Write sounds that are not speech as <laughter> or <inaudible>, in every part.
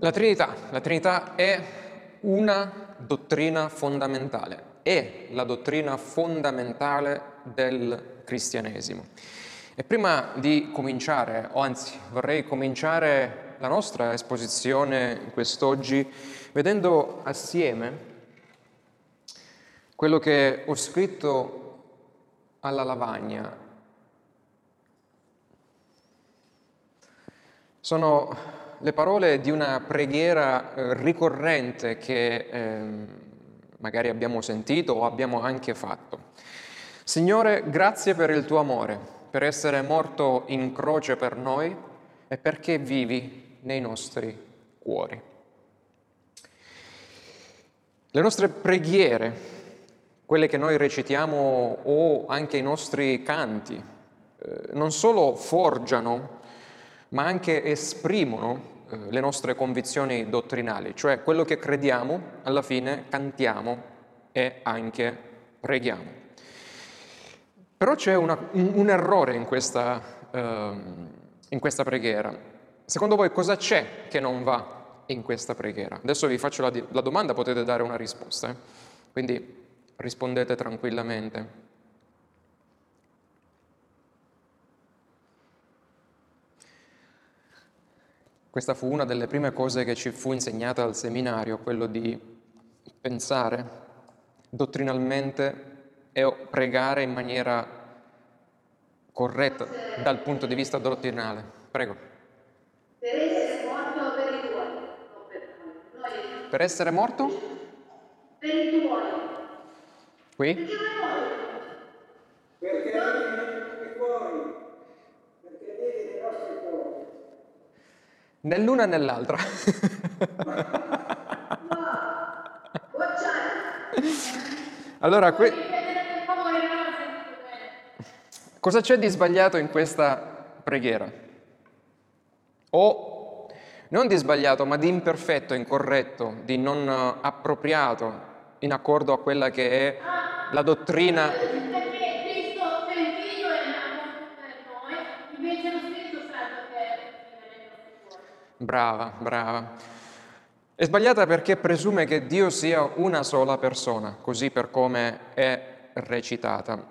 La Trinità, la Trinità è una dottrina fondamentale, è la dottrina fondamentale del cristianesimo. E prima di cominciare, o anzi vorrei cominciare la nostra esposizione quest'oggi vedendo assieme quello che ho scritto alla lavagna. Sono le parole di una preghiera eh, ricorrente che eh, magari abbiamo sentito o abbiamo anche fatto. Signore, grazie per il tuo amore, per essere morto in croce per noi e perché vivi nei nostri cuori. Le nostre preghiere, quelle che noi recitiamo o anche i nostri canti, eh, non solo forgiano ma anche esprimono eh, le nostre convinzioni dottrinali, cioè quello che crediamo, alla fine cantiamo e anche preghiamo. Però c'è una, un, errore in questa, uh, in questa preghiera. Secondo voi cosa c'è che non va in questa preghiera? Adesso vi faccio la, la domanda, potete dare una risposta, eh? quindi rispondete tranquillamente. Questa fu una delle prime cose che ci fu insegnata al seminario, quello di pensare dottrinalmente e pregare in maniera corretta dal punto di vista dottrinale. Prego. Per essere morto per i tuoi, non per noi. Per essere morto? Per i tuoi. Qui? Perché? Perché i tuoi, perché vedi le nostre cuori. Né l'una né l'altra. <laughs> allora, que... cosa c'è di sbagliato in questa preghiera? O non di sbagliato, ma di imperfetto, incorretto, di non appropriato, in accordo a quella che è la dottrina Brava, brava. È sbagliata perché presume che Dio sia una sola persona, così per come è recitata.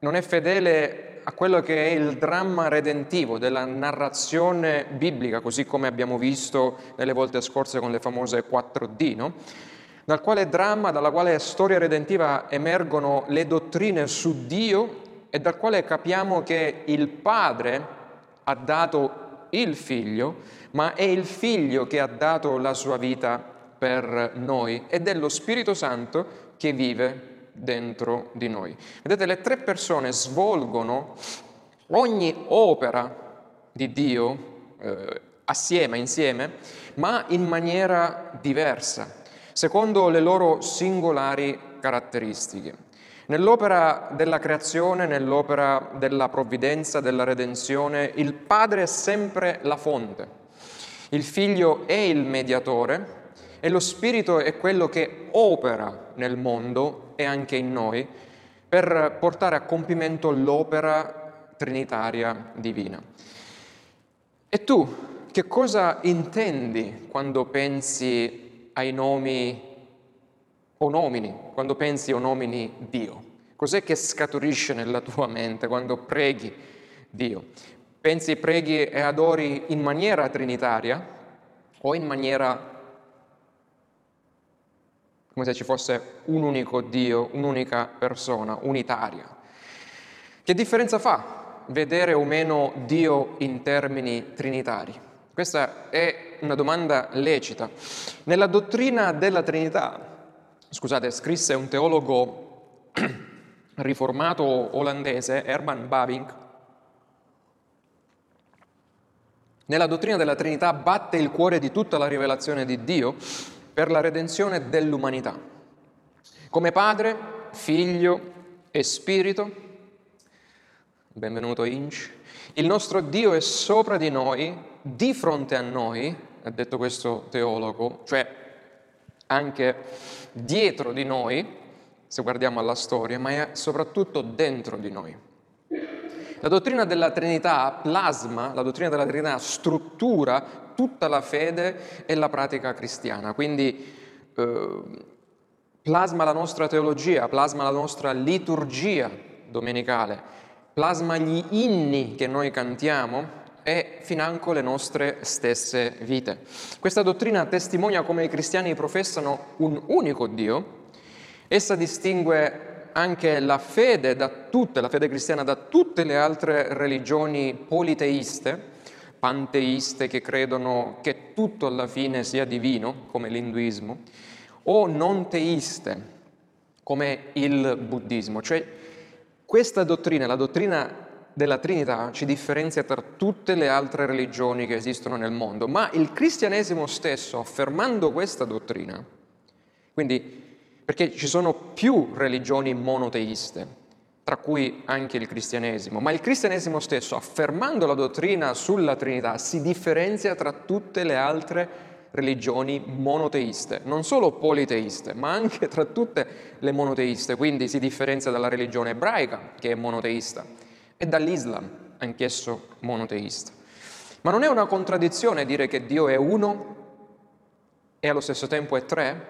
Non è fedele a quello che è il dramma redentivo della narrazione biblica, così come abbiamo visto nelle volte scorse con le famose 4D, no? dal quale dramma, dalla quale storia redentiva emergono le dottrine su Dio e dal quale capiamo che il Padre ha dato il figlio, ma è il figlio che ha dato la sua vita per noi ed è lo Spirito Santo che vive dentro di noi. Vedete, le tre persone svolgono ogni opera di Dio eh, assieme, insieme, ma in maniera diversa, secondo le loro singolari caratteristiche. Nell'opera della creazione, nell'opera della provvidenza, della redenzione, il Padre è sempre la fonte, il Figlio è il mediatore e lo Spirito è quello che opera nel mondo e anche in noi per portare a compimento l'opera trinitaria divina. E tu che cosa intendi quando pensi ai nomi o nomini, quando pensi o nomini Dio? Cos'è che scaturisce nella tua mente quando preghi Dio? Pensi, preghi e adori in maniera trinitaria o in maniera come se ci fosse un unico Dio, un'unica persona, unitaria? Che differenza fa vedere o meno Dio in termini trinitari? Questa è una domanda lecita. Nella dottrina della Trinità scusate, scrisse un teologo <clears throat> riformato olandese, Herman Babing, nella dottrina della Trinità batte il cuore di tutta la rivelazione di Dio per la redenzione dell'umanità. Come Padre, Figlio e Spirito, benvenuto Inch, il nostro Dio è sopra di noi, di fronte a noi, ha detto questo teologo, cioè anche dietro di noi, se guardiamo alla storia, ma è soprattutto dentro di noi. La dottrina della Trinità plasma, la dottrina della Trinità struttura tutta la fede e la pratica cristiana. Quindi eh, plasma la nostra teologia, plasma la nostra liturgia domenicale, plasma gli inni che noi cantiamo e financo le nostre stesse vite. Questa dottrina testimonia come i cristiani professano un unico Dio, essa distingue anche la fede tutte, la fede cristiana da tutte le altre religioni politeiste, panteiste che credono che tutto alla fine sia divino, come l'induismo, o non teiste, come il buddismo. Cioè questa dottrina, la dottrina della Trinità, ci differenzia tra tutte le altre religioni che esistono nel mondo, ma il cristianesimo stesso, affermando questa dottrina, quindi perché ci sono più religioni monoteiste, tra cui anche il cristianesimo, ma il cristianesimo stesso, affermando la dottrina sulla Trinità, si differenzia tra tutte le altre religioni monoteiste, non solo politeiste, ma anche tra tutte le monoteiste, quindi si differenzia dalla religione ebraica, che è monoteista, e dall'Islam, anch'esso monoteista. Ma non è una contraddizione dire che Dio è uno e allo stesso tempo è tre?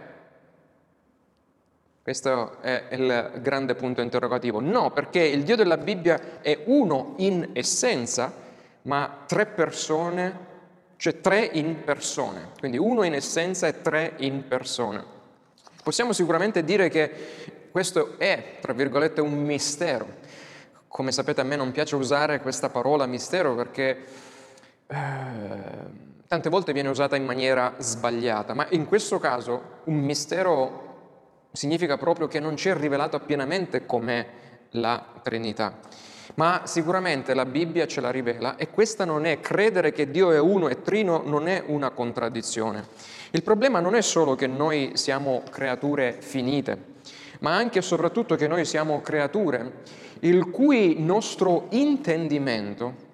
Questo è il grande punto interrogativo. No, perché il Dio della Bibbia è uno in essenza, ma tre persone, cioè tre in persone. Quindi uno in essenza e tre in persone. Possiamo sicuramente dire che questo è, tra virgolette, un mistero. Come sapete a me non piace usare questa parola mistero perché eh, tante volte viene usata in maniera sbagliata, ma in questo caso un mistero significa proprio che non ci è rivelato pienamente com'è la Trinità. Ma sicuramente la Bibbia ce la rivela e questa non è, credere che Dio è uno e trino non è una contraddizione. Il problema non è solo che noi siamo creature finite, ma anche e soprattutto che noi siamo creature il cui nostro intendimento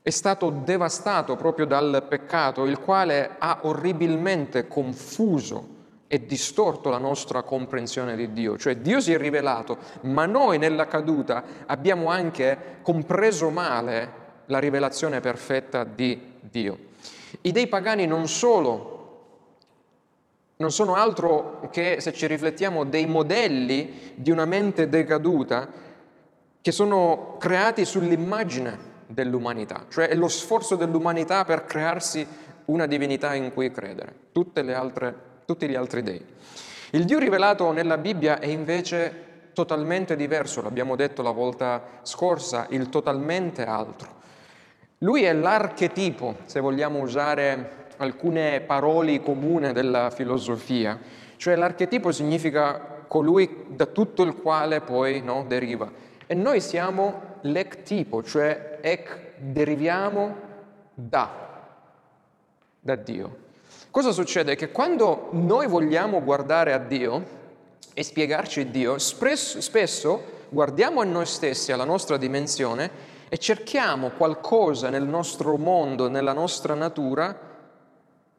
è stato devastato proprio dal peccato, il quale ha orribilmente confuso e distorto la nostra comprensione di Dio, cioè Dio si è rivelato, ma noi nella caduta abbiamo anche compreso male la rivelazione perfetta di Dio. I dei pagani non solo non sono altro che, se ci riflettiamo, dei modelli di una mente decaduta che sono creati sull'immagine dell'umanità, cioè è lo sforzo dell'umanità per crearsi una divinità in cui credere. Altre tutti gli altri dei. Il Dio rivelato nella Bibbia è invece totalmente diverso, l'abbiamo detto la volta scorsa, il totalmente altro. Lui è l'archetipo, se vogliamo usare alcune parole comuni della filosofia, cioè l'archetipo significa colui da tutto il quale poi no, deriva. E noi siamo l'ectipo, cioè ec deriviamo da, da Dio. Cosa succede? Che quando noi vogliamo guardare a Dio e spiegarci Dio, spesso guardiamo a noi stessi, alla nostra dimensione e cerchiamo qualcosa nel nostro mondo, nella nostra natura,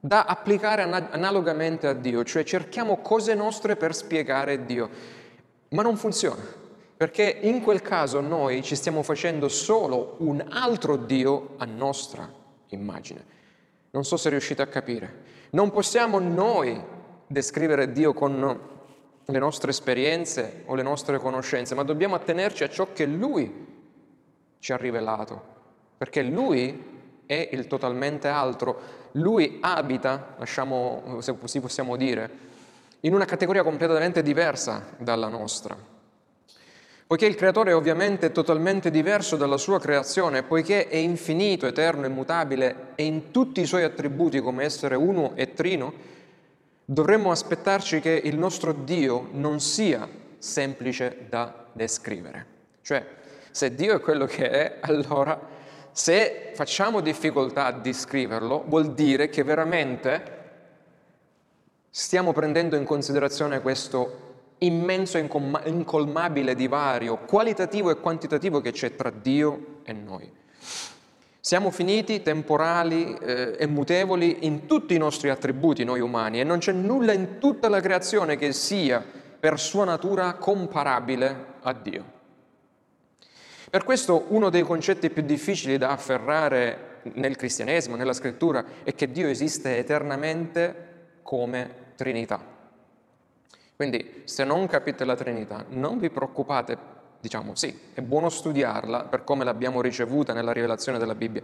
da applicare analogamente a Dio, cioè cerchiamo cose nostre per spiegare Dio, ma non funziona, perché in quel caso noi ci stiamo facendo solo un altro Dio a nostra immagine. Non so se riuscite a capire. Non possiamo noi descrivere Dio con le nostre esperienze o le nostre conoscenze, ma dobbiamo attenerci a ciò che Lui ci ha rivelato, perché Lui è il totalmente altro, Lui abita, lasciamo, se così possiamo dire, in una categoria completamente diversa dalla nostra. Poiché il creatore è ovviamente totalmente diverso dalla sua creazione, poiché è infinito, eterno, immutabile e in tutti i suoi attributi come essere uno e trino, dovremmo aspettarci che il nostro Dio non sia semplice da descrivere. Cioè, se Dio è quello che è, <laughs> allora se facciamo difficoltà a descriverlo, vuol dire che veramente stiamo prendendo in considerazione questo immenso e incolmabile divario qualitativo e quantitativo che c'è tra Dio e noi. Siamo finiti, temporali eh, e mutevoli in tutti i nostri attributi, noi umani, e non c'è nulla in tutta la creazione che sia per sua natura comparabile a Dio. Per questo uno dei concetti più difficili da afferrare nel cristianesimo, nella scrittura, è che Dio esiste eternamente come Trinità. Quindi se non capite la Trinità, non vi preoccupate, diciamo sì, è buono studiarla per come l'abbiamo ricevuta nella rivelazione della Bibbia,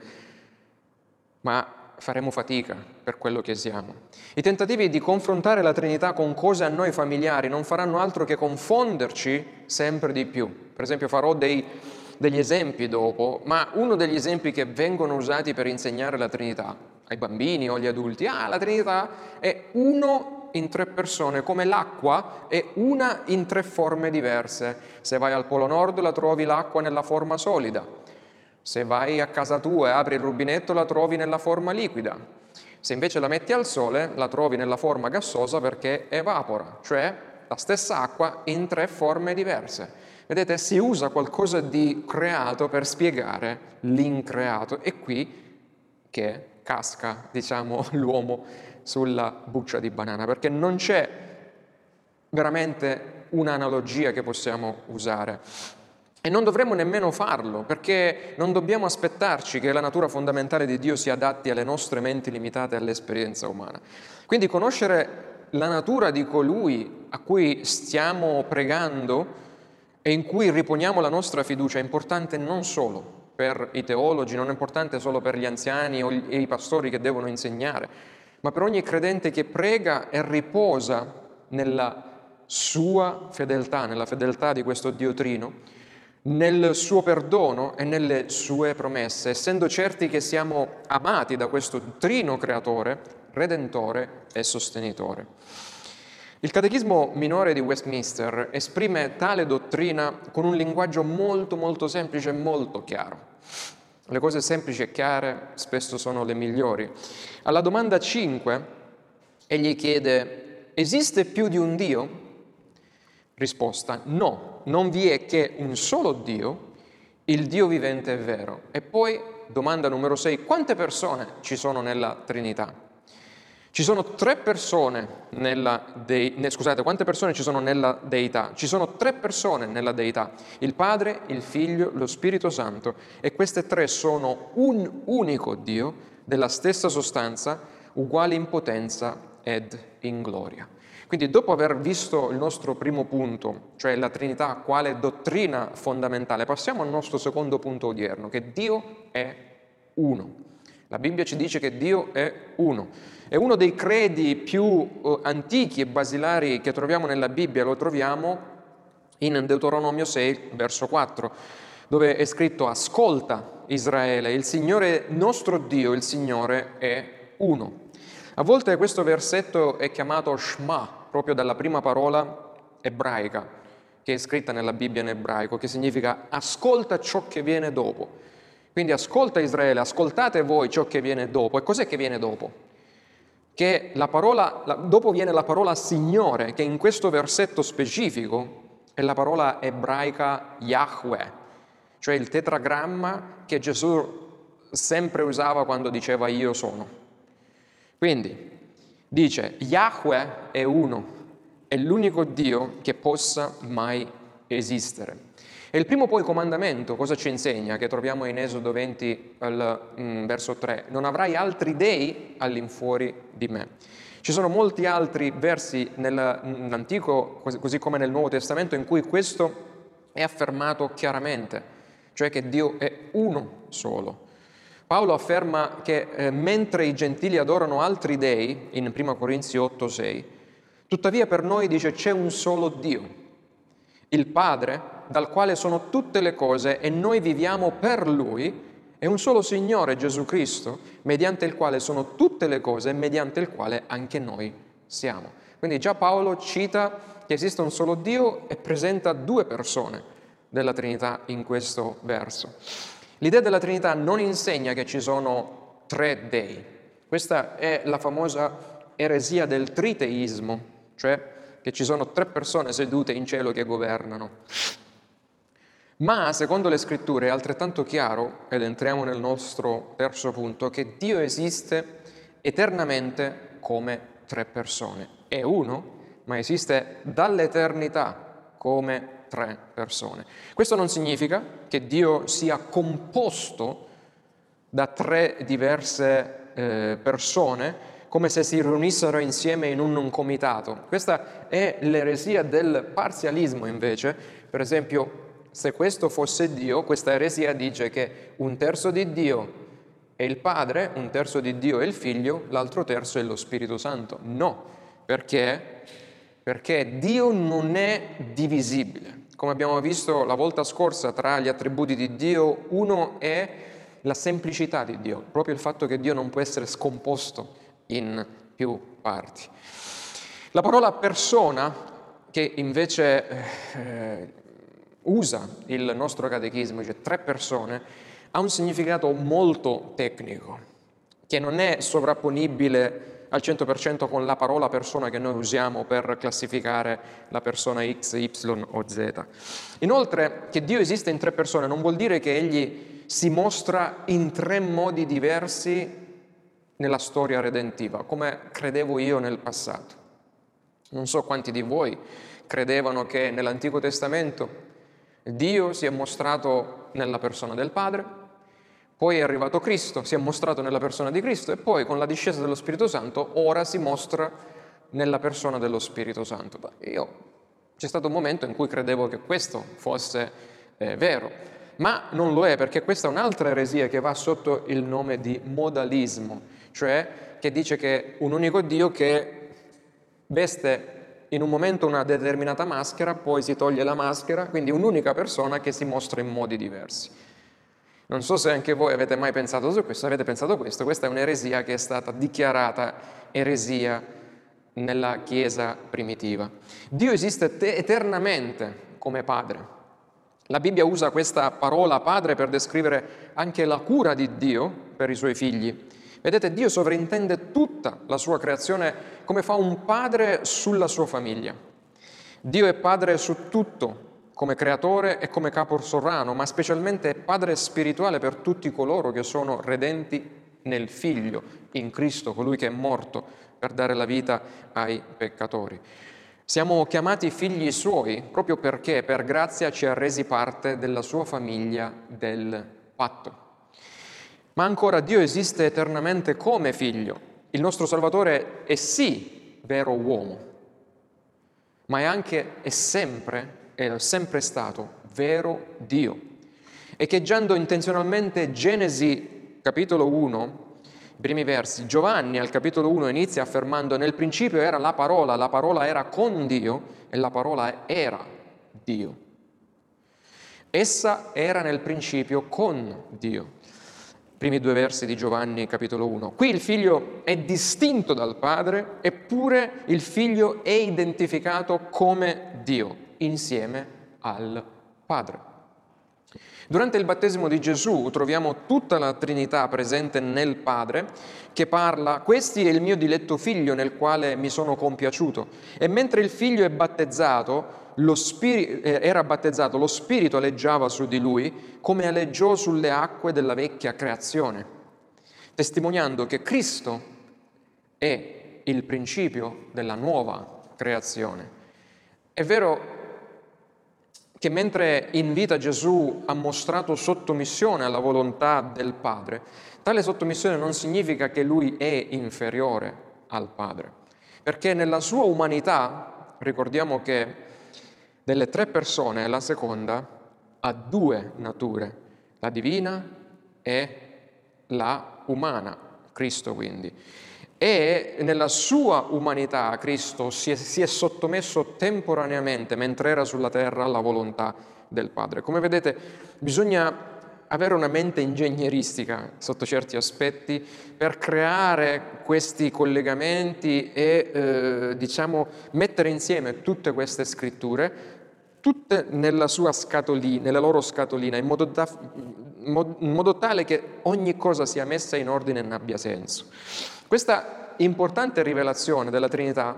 ma faremo fatica per quello che siamo. I tentativi di confrontare la Trinità con cose a noi familiari non faranno altro che confonderci sempre di più. Per esempio farò dei, degli esempi dopo, ma uno degli esempi che vengono usati per insegnare la Trinità ai bambini o agli adulti, ah, la Trinità è uno in tre persone, come l'acqua è una in tre forme diverse. Se vai al Polo Nord la trovi l'acqua nella forma solida, se vai a casa tua e apri il rubinetto la trovi nella forma liquida. Se invece la metti al sole la trovi nella forma gassosa perché evapora, cioè la stessa acqua in tre forme diverse. Vedete, si usa qualcosa di creato per spiegare l'increato. È qui che casca, diciamo, <laughs> l'uomo sulla buccia di banana, perché non c'è veramente un'analogia che possiamo usare. E non dovremmo nemmeno farlo, perché non dobbiamo aspettarci che la natura fondamentale di Dio si adatti alle nostre menti limitate e all'esperienza umana. Quindi conoscere la natura di colui a cui stiamo pregando e in cui riponiamo la nostra fiducia è importante non solo per i teologi, non è importante solo per gli anziani e i pastori che devono insegnare, ma per ogni credente che prega e riposa nella sua fedeltà, nella fedeltà di questo Dio Trino nel suo perdono e nelle sue promesse, essendo certi che siamo amati da questo trino creatore, redentore e sostenitore. Il Catechismo minore di Westminster esprime tale dottrina con un linguaggio molto molto semplice e molto chiaro. Le cose semplici e chiare spesso sono le migliori. Alla domanda 5 egli chiede, esiste più di un Dio? Risposta, no, non vi è che un solo Dio, il Dio vivente è vero. E poi, domanda numero 6, quante persone ci sono nella Trinità? Ci sono tre persone nella deità, ne, scusate, quante persone ci sono nella deità? Ci sono tre persone nella deità, il Padre, il Figlio, lo Spirito Santo, e queste tre sono un unico Dio della stessa sostanza, uguale in potenza ed in gloria. Quindi dopo aver visto il nostro primo punto, cioè la Trinità quale dottrina fondamentale, passiamo al nostro secondo punto odierno, che Dio è uno. La Bibbia ci dice che Dio è uno. È uno dei credi più uh, antichi e basilari che troviamo nella Bibbia, lo troviamo in Deuteronomio 6, verso 4, dove è scritto ascolta Israele, il Signore nostro Dio, il Signore è uno. A volte questo versetto è chiamato Shema, proprio dalla prima parola ebraica che è scritta nella Bibbia in ebraico, che significa ascolta ciò che viene dopo. Quindi ascolta Israele, ascoltate voi ciò che viene dopo. E cos'è che viene dopo? Che la parola, la, dopo viene la parola Signore, che in questo versetto specifico è la parola ebraica Yahweh, cioè il tetragramma che Gesù sempre usava quando diceva io sono. Quindi dice Yahweh è uno, è l'unico Dio che possa mai esistere. E il primo poi comandamento cosa ci insegna? Che troviamo in Esodo 20 al, mm, verso 3. Non avrai altri dei all'infuori di me. Ci sono molti altri versi nell'Antico, così come nel Nuovo Testamento, in cui questo è affermato chiaramente, cioè che Dio è uno solo. Paolo afferma che eh, mentre i gentili adorano altri dei, in 1 Corinzi 8:6, tuttavia per noi dice c'è un solo Dio, il Padre, dal quale sono tutte le cose e noi viviamo per Lui, e un solo Signore Gesù Cristo, mediante il quale sono tutte le cose e mediante il quale anche noi siamo. Quindi già Paolo cita che esiste un solo Dio e presenta due persone della Trinità in questo verso. L'idea della Trinità non insegna che ci sono tre dei. Questa è la famosa eresia del triteismo, cioè che ci sono tre persone sedute in cielo che governano. Ma secondo le scritture è altrettanto chiaro, ed entriamo nel nostro terzo punto, che Dio esiste eternamente come tre persone. È uno, ma esiste dall'eternità come tre persone. Questo non significa che Dio sia composto da tre diverse eh, persone, come se si riunissero insieme in un, un comitato. Questa è l'eresia del parzialismo invece, per esempio se questo fosse Dio, questa eresia dice che un terzo di Dio è il Padre, un terzo di Dio è il Figlio, l'altro terzo è lo Spirito Santo. No, perché? Perché Dio non è divisibile. Come abbiamo visto la volta scorsa tra gli attributi di Dio, uno è la semplicità di Dio, proprio il fatto che Dio non può essere scomposto in più parti. La parola persona, che invece eh, usa il nostro catechismo, cioè tre persone, ha un significato molto tecnico, che non è sovrapponibile al 100% con la parola persona che noi usiamo per classificare la persona X, Y o Z. Inoltre, che Dio esiste in tre persone non vuol dire che Egli si mostra in tre modi diversi nella storia redentiva, come credevo io nel passato. Non so quanti di voi credevano che nell'Antico Testamento Dio si è mostrato nella persona del Padre, poi è arrivato Cristo, si è mostrato nella persona di Cristo e poi con la discesa dello Spirito Santo ora si mostra nella persona dello Spirito Santo. Io c'è stato un momento in cui credevo che questo fosse eh, vero, ma non lo è perché questa è un'altra eresia che va sotto il nome di modalismo, cioè che dice che un unico Dio che veste in un momento una determinata maschera, poi si toglie la maschera, quindi un'unica persona che si mostra in modi diversi. Non so se anche voi avete mai pensato su questo, avete pensato questo, questa è un'eresia che è stata dichiarata eresia nella Chiesa primitiva. Dio esiste eternamente come Padre. La Bibbia usa questa parola Padre per descrivere anche la cura di Dio per i suoi figli. Vedete, Dio sovrintende tutta la sua creazione come fa un padre sulla sua famiglia. Dio è padre su tutto, come creatore e come capo sovrano, ma specialmente è padre spirituale per tutti coloro che sono redenti nel Figlio, in Cristo, colui che è morto per dare la vita ai peccatori. Siamo chiamati figli suoi proprio perché per grazia ci ha resi parte della sua famiglia del patto. Ma ancora Dio esiste eternamente come figlio. Il nostro Salvatore è sì vero uomo, ma è anche e sempre, è sempre stato vero Dio. Echeggiando intenzionalmente Genesi capitolo 1, i primi versi, Giovanni al capitolo 1 inizia affermando nel principio era la parola, la parola era con Dio e la parola era Dio. Essa era nel principio con Dio primi due versi di Giovanni capitolo 1. Qui il figlio è distinto dal padre, eppure il figlio è identificato come Dio insieme al padre. Durante il battesimo di Gesù troviamo tutta la Trinità presente nel Padre che parla, questi è il mio diletto figlio nel quale mi sono compiaciuto. E mentre il figlio è battezzato, spirito, eh, era battezzato, lo Spirito aleggiava su di lui come aleggiò sulle acque della vecchia creazione, testimoniando che Cristo è il principio della nuova creazione. È vero che mentre in vita Gesù ha mostrato sottomissione alla volontà del Padre, tale sottomissione non significa che lui è inferiore al Padre, perché nella sua umanità, ricordiamo che delle tre persone, la seconda ha due nature, la divina e la umana, Cristo quindi. E nella sua umanità Cristo si è, si è sottomesso temporaneamente, mentre era sulla terra, alla volontà del Padre. Come vedete, bisogna avere una mente ingegneristica sotto certi aspetti per creare questi collegamenti e eh, diciamo mettere insieme tutte queste scritture tutte nella sua scatolina, nella loro scatolina, in modo, da, in modo tale che ogni cosa sia messa in ordine e abbia senso. Questa importante rivelazione della Trinità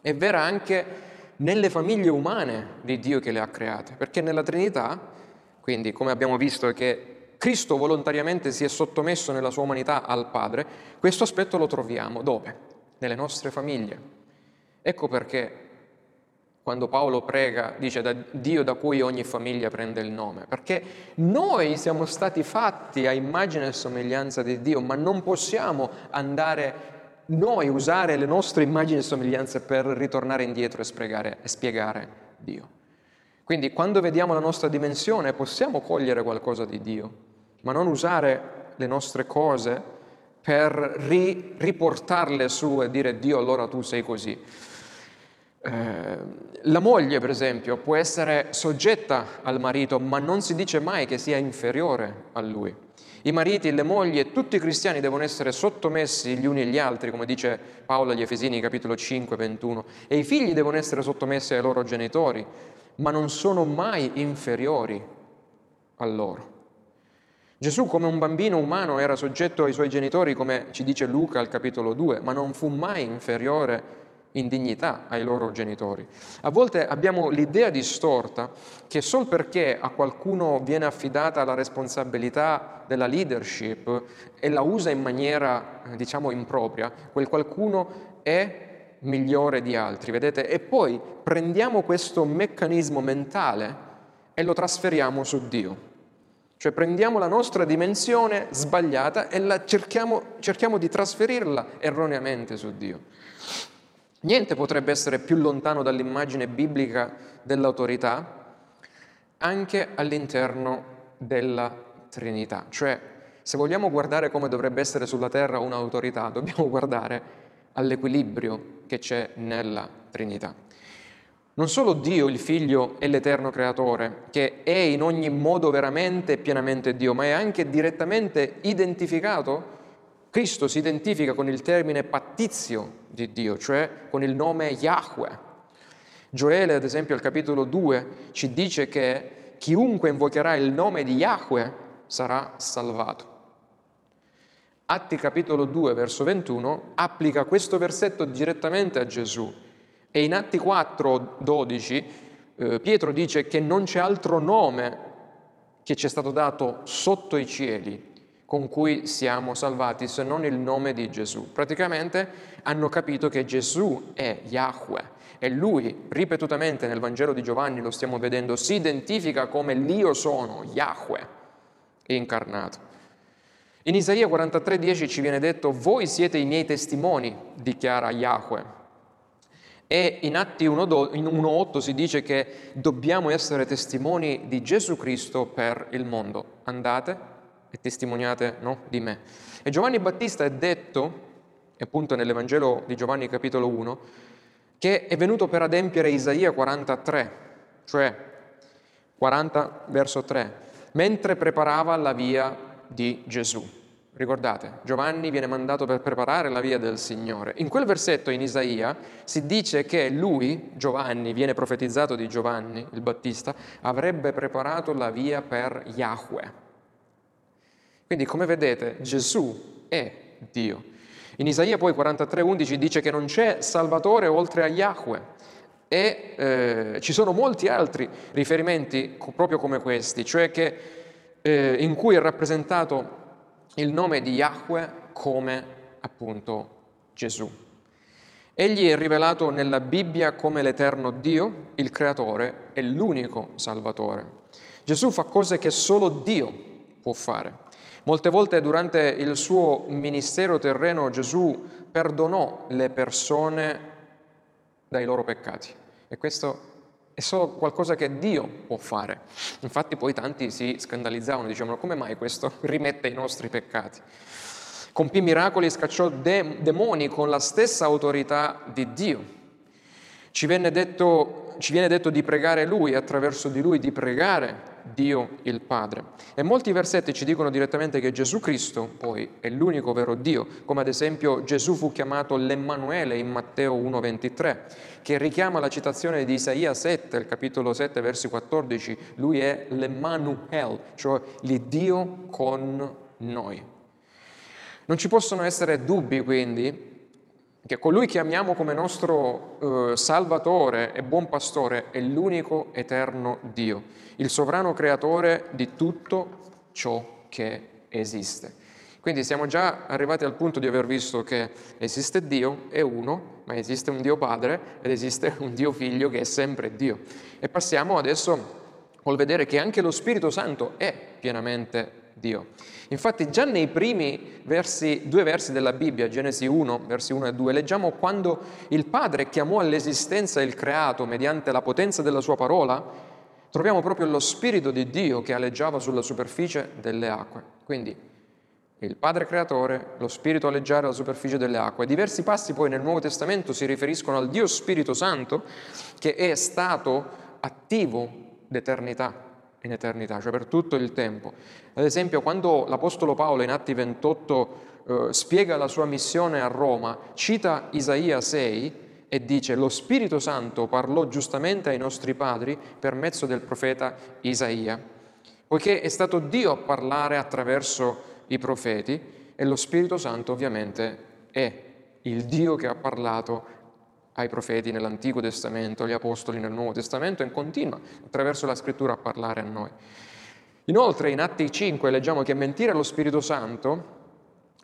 è vera anche nelle famiglie umane di Dio che le ha create, perché nella Trinità, quindi come abbiamo visto che Cristo volontariamente si è sottomesso nella sua umanità al Padre, questo aspetto lo troviamo dove? Nelle nostre famiglie. Ecco perché quando Paolo prega, dice da Dio da cui ogni famiglia prende il nome, perché noi siamo stati fatti a immagine e somiglianza di Dio, ma non possiamo andare noi usare le nostre immagini e somiglianze per ritornare indietro e spiegare, e spiegare Dio. Quindi quando vediamo la nostra dimensione possiamo cogliere qualcosa di Dio, ma non usare le nostre cose per ri, riportarle su e dire Dio allora tu sei così. Eh, la moglie, per esempio, può essere soggetta al marito, ma non si dice mai che sia inferiore a lui. I mariti, le mogli e tutti i cristiani devono essere sottomessi gli uni agli altri, come dice Paolo agli Efesini, capitolo 5, 21. E i figli devono essere sottomessi ai loro genitori, ma non sono mai inferiori a loro. Gesù come un bambino umano era soggetto ai suoi genitori, come ci dice Luca al capitolo 2, ma non fu mai inferiore in dignità ai loro genitori. A volte abbiamo l'idea distorta che solo perché a qualcuno viene affidata la responsabilità della leadership e la usa in maniera, diciamo, impropria, quel qualcuno è migliore di altri, vedete? E poi prendiamo questo meccanismo mentale e lo trasferiamo su Dio. Cioè prendiamo la nostra dimensione sbagliata e cerchiamo, cerchiamo di trasferirla erroneamente su Dio. Niente potrebbe essere più lontano dall'immagine biblica dell'autorità anche all'interno della Trinità. Cioè, se vogliamo guardare come dovrebbe essere sulla terra un'autorità, dobbiamo guardare all'equilibrio che c'è nella Trinità. Non solo Dio, il Figlio, è l'eterno creatore, che è in ogni modo veramente e pienamente Dio, ma è anche direttamente identificato Cristo si identifica con il termine pattizio di Dio, cioè con il nome Yahweh. Gioele, ad esempio, al capitolo 2 ci dice che chiunque invocherà il nome di Yahweh sarà salvato. Atti capitolo 2, verso 21, applica questo versetto direttamente a Gesù. E in Atti 4, 12, eh, Pietro dice che non c'è altro nome che ci è stato dato sotto i cieli con cui siamo salvati se non il nome di Gesù. Praticamente hanno capito che Gesù è Yahweh e lui ripetutamente nel Vangelo di Giovanni, lo stiamo vedendo, si identifica come l'Io sono, Yahweh, incarnato. In Isaia 43:10 ci viene detto, voi siete i miei testimoni, dichiara Yahweh. E in Atti 1.8 si dice che dobbiamo essere testimoni di Gesù Cristo per il mondo. Andate e testimoniate no, di me. E Giovanni Battista è detto, appunto nell'Evangelo di Giovanni capitolo 1, che è venuto per adempiere Isaia 43, cioè 40 verso 3, mentre preparava la via di Gesù. Ricordate, Giovanni viene mandato per preparare la via del Signore. In quel versetto in Isaia si dice che lui, Giovanni, viene profetizzato di Giovanni il Battista, avrebbe preparato la via per Yahweh. Quindi come vedete Gesù è Dio. In Isaia poi 43:11 dice che non c'è Salvatore oltre a Yahweh e eh, ci sono molti altri riferimenti proprio come questi, cioè che, eh, in cui è rappresentato il nome di Yahweh come appunto Gesù. Egli è rivelato nella Bibbia come l'eterno Dio, il creatore e l'unico Salvatore. Gesù fa cose che solo Dio può fare. Molte volte durante il suo ministero terreno Gesù perdonò le persone dai loro peccati e questo è solo qualcosa che Dio può fare. Infatti poi tanti si scandalizzavano, dicevano come mai questo <laughs> rimette i nostri peccati. Compì miracoli e scacciò de- demoni con la stessa autorità di Dio. Ci detto, ci viene detto di pregare Lui, attraverso di Lui di pregare Dio il Padre. E molti versetti ci dicono direttamente che Gesù Cristo poi è l'unico vero Dio, come ad esempio Gesù fu chiamato l'Emmanuele in Matteo 1,23, che richiama la citazione di Isaia 7, il capitolo 7, versi 14, lui è l'Emmanuel, cioè l'Iddio con noi. Non ci possono essere dubbi quindi che colui che amiamo come nostro eh, Salvatore e buon pastore è l'unico eterno Dio, il sovrano creatore di tutto ciò che esiste. Quindi siamo già arrivati al punto di aver visto che esiste Dio, è uno, ma esiste un Dio Padre ed esiste un Dio Figlio che è sempre Dio. E passiamo adesso col vedere che anche lo Spirito Santo è pienamente Dio. Infatti già nei primi versi, due versi della Bibbia, Genesi 1, versi 1 e 2, leggiamo quando il Padre chiamò all'esistenza il creato mediante la potenza della sua parola, troviamo proprio lo Spirito di Dio che aleggiava sulla superficie delle acque. Quindi il Padre Creatore, lo Spirito alleggiare alla superficie delle acque. Diversi passi poi nel Nuovo Testamento si riferiscono al Dio Spirito Santo che è stato attivo d'eternità in eternità, cioè per tutto il tempo. Ad esempio, quando l'Apostolo Paolo in Atti 28 eh, spiega la sua missione a Roma, cita Isaia 6 e dice lo Spirito Santo parlò giustamente ai nostri padri per mezzo del profeta Isaia, poiché è stato Dio a parlare attraverso i profeti e lo Spirito Santo ovviamente è il Dio che ha parlato ai profeti nell'Antico Testamento, agli Apostoli nel Nuovo Testamento e continua attraverso la scrittura a parlare a noi. Inoltre in Atti 5 leggiamo che mentire allo Spirito Santo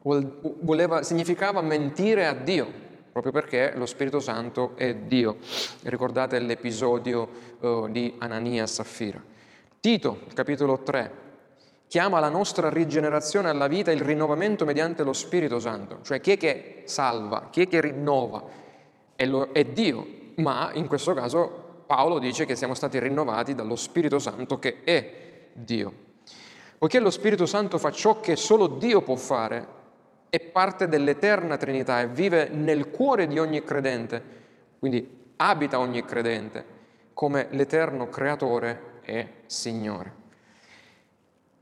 voleva, significava mentire a Dio, proprio perché lo Spirito Santo è Dio. Ricordate l'episodio uh, di Anania e Saffira. Tito, capitolo 3, chiama la nostra rigenerazione alla vita il rinnovamento mediante lo Spirito Santo, cioè chi è che salva, chi è che rinnova, è, Dio, ma in questo caso Paolo dice che siamo stati rinnovati dallo Spirito Santo che è Dio. Poiché lo Spirito Santo fa ciò che solo Dio può fare, è parte dell'eterna Trinità e vive nel cuore di ogni credente, quindi abita ogni credente come l'eterno Creatore e Signore.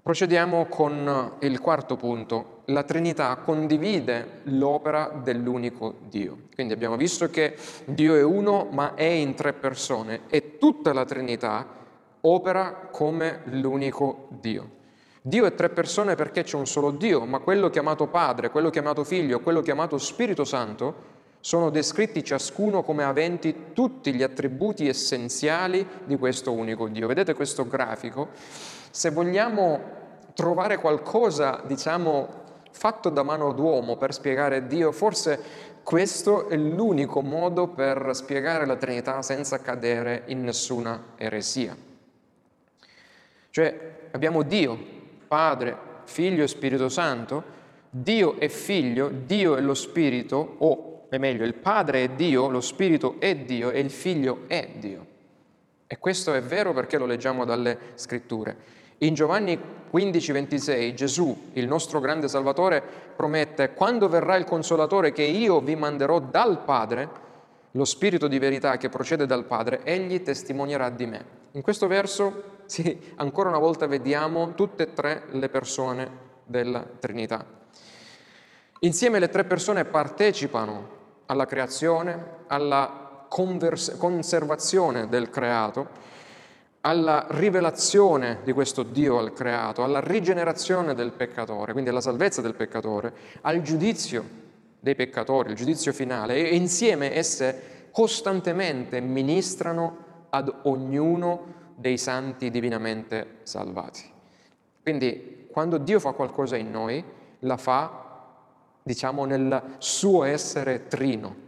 Procediamo con il quarto punto. La Trinità condivide l'opera dell'unico Dio. Quindi abbiamo visto che Dio è uno ma è in tre persone e tutta la Trinità opera come l'unico Dio. Dio è tre persone perché c'è un solo Dio, ma quello chiamato Padre, quello chiamato Figlio, quello chiamato Spirito Santo sono descritti ciascuno come aventi tutti gli attributi essenziali di questo unico Dio. Vedete questo grafico? Se vogliamo trovare qualcosa, diciamo, fatto da mano d'uomo per spiegare Dio, forse questo è l'unico modo per spiegare la Trinità senza cadere in nessuna eresia. Cioè abbiamo Dio, Padre, Figlio e Spirito Santo, Dio è Figlio, Dio è lo Spirito, o è meglio, il Padre è Dio, lo Spirito è Dio e il Figlio è Dio. E questo è vero perché lo leggiamo dalle scritture. In Giovanni 15, 26 Gesù, il nostro grande Salvatore, promette, quando verrà il Consolatore che io vi manderò dal Padre, lo Spirito di verità che procede dal Padre, egli testimonierà di me. In questo verso, <laughs> sì, ancora una volta vediamo tutte e tre le persone della Trinità. Insieme le tre persone partecipano alla creazione, alla convers- conservazione del creato, alla rivelazione di questo Dio al creato, alla rigenerazione del peccatore, quindi alla salvezza del peccatore, al giudizio dei peccatori, il giudizio finale, e insieme esse costantemente ministrano ad ognuno dei santi divinamente salvati. Quindi quando Dio fa qualcosa in noi, la fa, diciamo, nel suo essere trino,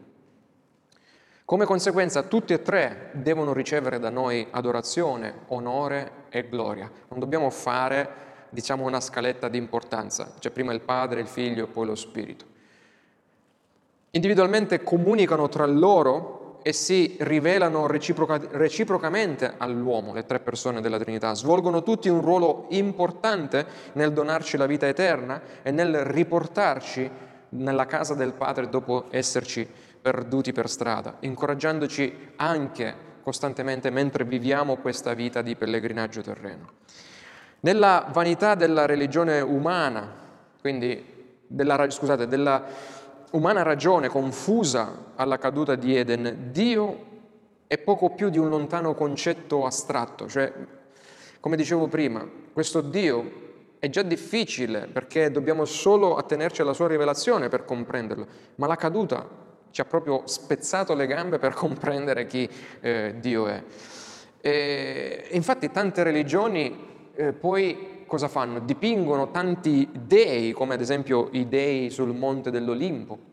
come conseguenza tutti e tre devono ricevere da noi adorazione, onore e gloria. Non dobbiamo fare, diciamo, una scaletta di importanza, cioè prima il Padre, il Figlio e poi lo Spirito. Individualmente comunicano tra loro e si rivelano reciproca- reciprocamente all'uomo, le tre persone della Trinità. Svolgono tutti un ruolo importante nel donarci la vita eterna e nel riportarci nella casa del Padre dopo esserci perduti per strada, incoraggiandoci anche costantemente mentre viviamo questa vita di pellegrinaggio terreno. Nella vanità della religione umana, quindi della, scusate, della umana ragione confusa alla caduta di Eden, Dio è poco più di un lontano concetto astratto, cioè, come dicevo prima, questo Dio è già difficile perché dobbiamo solo attenerci alla sua rivelazione per comprenderlo, ma la caduta ci ha proprio spezzato le gambe per <laughs> comprendere chi eh, Dio è. E, infatti tante religioni eh, poi cosa fanno? Dipingono tanti dei, come ad esempio i dei sul monte dell'Olimpo,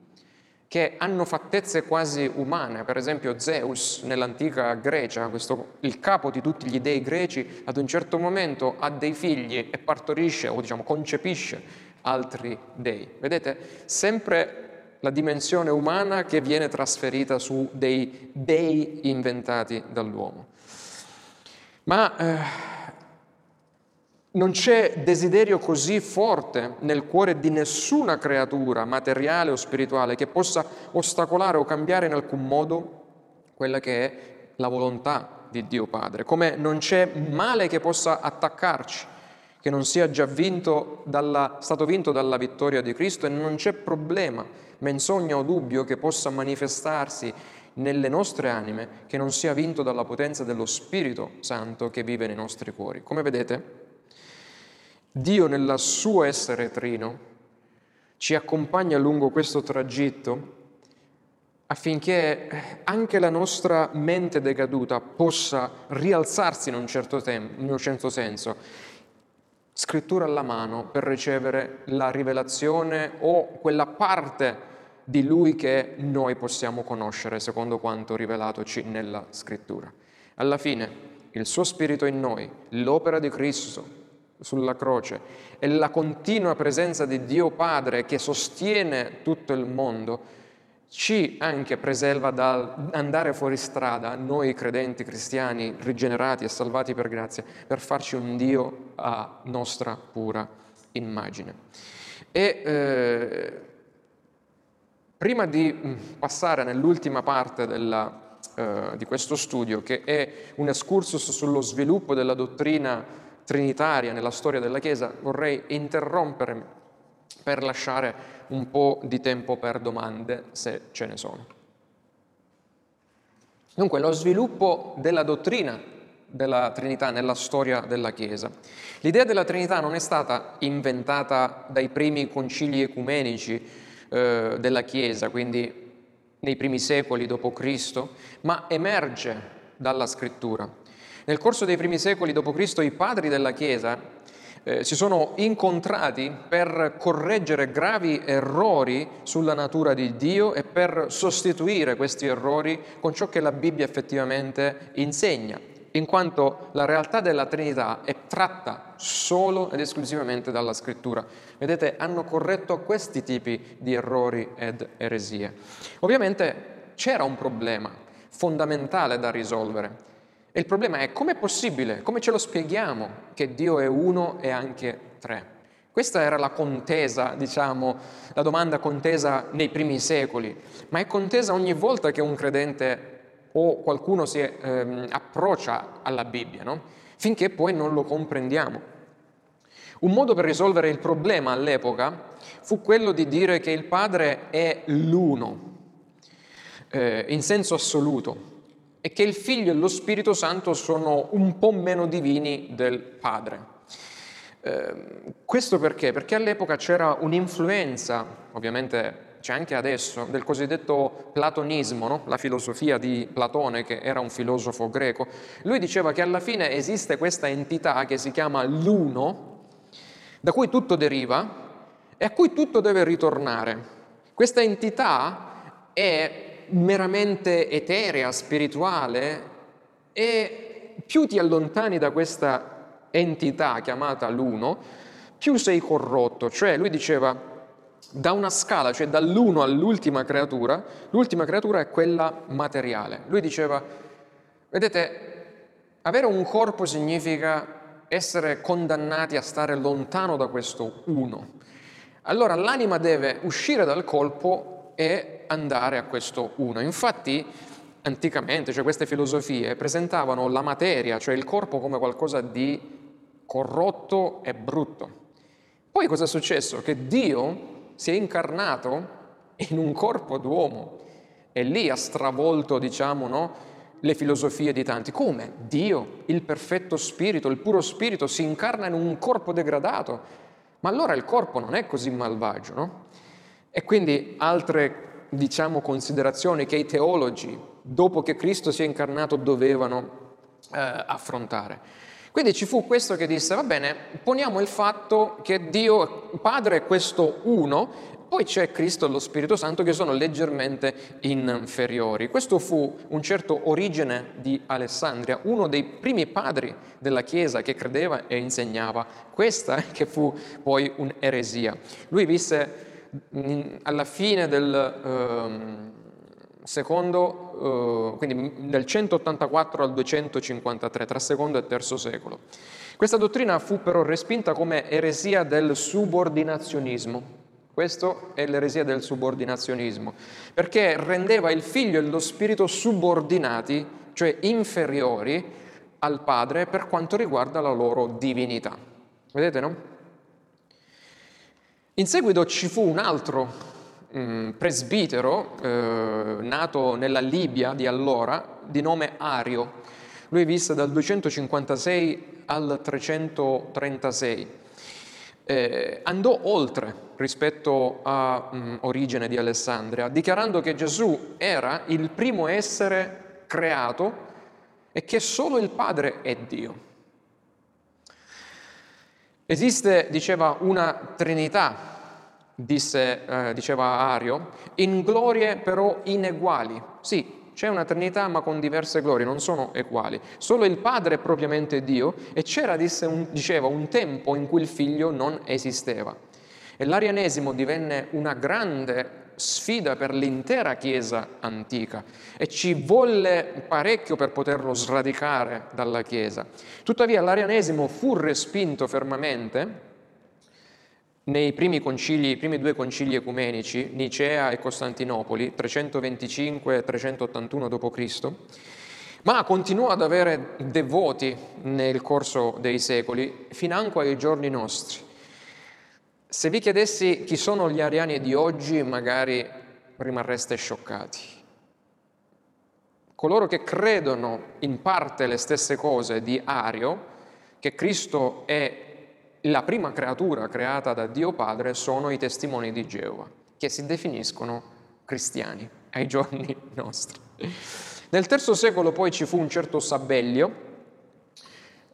che hanno fattezze quasi umane. Per esempio Zeus nell'antica Grecia, questo, il capo di tutti gli dei greci, ad un certo momento ha dei figli e partorisce o diciamo concepisce altri dei. Vedete? Sempre la dimensione umana che viene trasferita su dei dei inventati dall'uomo. Ma eh, non c'è desiderio così forte nel cuore di nessuna creatura, materiale o spirituale, che possa ostacolare o cambiare in alcun modo quella che è la volontà di Dio Padre. Come non c'è male che possa attaccarci, che non sia già vinto dalla, stato vinto dalla vittoria di Cristo e non c'è problema, menzogna o dubbio che possa manifestarsi nelle nostre anime che non sia vinto dalla potenza dello Spirito Santo che vive nei nostri cuori. Come vedete, Dio nel suo essere trino ci accompagna lungo questo tragitto affinché anche la nostra mente decaduta possa rialzarsi in un certo, tempo, in un certo senso, scrittura alla mano per ricevere la rivelazione o quella parte di Lui che noi possiamo conoscere secondo quanto rivelatoci nella scrittura. Alla fine il suo Spirito in noi, l'opera di Cristo, sulla croce e la continua presenza di Dio Padre che sostiene tutto il mondo, ci anche preserva dal andare fuori strada, noi credenti cristiani rigenerati e salvati per grazia, per farci un Dio a nostra pura immagine. E eh, prima di mm, passare nell'ultima parte della, eh, di questo studio, che è un excursus sullo sviluppo della dottrina trinitaria nella storia della Chiesa, vorrei interrompere per lasciare un po' di tempo per domande, se ce ne sono. Dunque, lo sviluppo della dottrina della Trinità nella storia della Chiesa. L'idea della Trinità non è stata inventata dai primi concili ecumenici eh, della Chiesa, quindi nei primi secoli d.C., ma emerge dalla scrittura. Nel corso dei primi secoli d.C. i padri della Chiesa eh, si sono incontrati per correggere gravi errori sulla natura di Dio e per sostituire questi errori con ciò che la Bibbia effettivamente insegna, in quanto la realtà della Trinità è tratta solo ed esclusivamente dalla Scrittura. Vedete, hanno corretto questi tipi di errori ed eresie. Ovviamente c'era un problema fondamentale da risolvere e il problema è come è possibile, come ce lo spieghiamo che Dio è uno e anche tre? Questa era la contesa, diciamo, la domanda contesa nei primi secoli, ma è contesa ogni volta che un credente o qualcuno si ehm, approccia alla Bibbia, no? finché poi non lo comprendiamo. Un modo per risolvere il problema all'epoca fu quello di dire che il Padre è l'uno, eh, in senso assoluto, è che il Figlio e lo Spirito Santo sono un po' meno divini del Padre. Eh, questo perché? Perché all'epoca c'era un'influenza, ovviamente c'è anche adesso, del cosiddetto platonismo, no? la filosofia di Platone, che era un filosofo greco. Lui diceva che alla fine esiste questa entità che si chiama l'uno, da cui tutto deriva e a cui tutto deve ritornare. Questa entità è meramente eterea, spirituale, e più ti allontani da questa entità chiamata l'uno, più sei corrotto. Cioè lui diceva, da una scala, cioè dall'uno all'ultima creatura, l'ultima creatura è quella materiale. Lui diceva, vedete, avere un corpo significa essere condannati a stare lontano da questo uno. Allora l'anima deve uscire dal colpo e andare a questo uno. Infatti, anticamente, cioè queste filosofie presentavano la materia, cioè il corpo, come qualcosa di corrotto e brutto. Poi cosa è successo? Che Dio si è incarnato in un corpo d'uomo e lì ha stravolto, diciamo, no, le filosofie di tanti. Come? Dio, il perfetto spirito, il puro spirito, si incarna in un corpo degradato. Ma allora il corpo non è così malvagio, no? E quindi altre diciamo, considerazioni che i teologi, dopo che Cristo si è incarnato, dovevano eh, affrontare. Quindi ci fu questo che disse, va bene, poniamo il fatto che Dio Padre è questo uno, poi c'è Cristo e lo Spirito Santo che sono leggermente inferiori. Questo fu un certo Origene di Alessandria, uno dei primi padri della Chiesa che credeva e insegnava questa <laughs> che fu poi un'eresia. Lui visse alla fine del eh, secondo, eh, quindi dal 184 al 253, tra secondo e terzo secolo. Questa dottrina fu però respinta come eresia del subordinazionismo questo è l'eresia del subordinazionismo, perché rendeva il figlio e lo spirito subordinati, cioè inferiori al padre per quanto riguarda la loro divinità. Vedete, no? In seguito ci fu un altro mm, presbitero eh, nato nella Libia di allora, di nome Ario. Lui visse dal 256 al 336 eh, andò oltre rispetto a um, Origene di Alessandria, dichiarando che Gesù era il primo essere creato e che solo il Padre è Dio. Esiste, diceva, una Trinità, disse, eh, diceva Ario, in glorie però ineguali. Sì, c'è una Trinità ma con diverse glorie, non sono uguali. Solo il Padre è propriamente Dio e c'era, un, diceva, un tempo in cui il Figlio non esisteva. E l'arianesimo divenne una grande sfida per l'intera Chiesa antica e ci volle parecchio per poterlo sradicare dalla Chiesa. Tuttavia l'arianesimo fu respinto fermamente nei primi, concili, i primi due concili ecumenici, Nicea e Costantinopoli, 325 e 381 d.C., ma continuò ad avere devoti nel corso dei secoli, financo ai giorni nostri. Se vi chiedessi chi sono gli ariani di oggi, magari rimarreste scioccati. Coloro che credono in parte le stesse cose di Ario, che Cristo è la prima creatura creata da Dio Padre sono i testimoni di Geova, che si definiscono cristiani ai giorni nostri. Nel terzo secolo poi ci fu un certo Sabellio,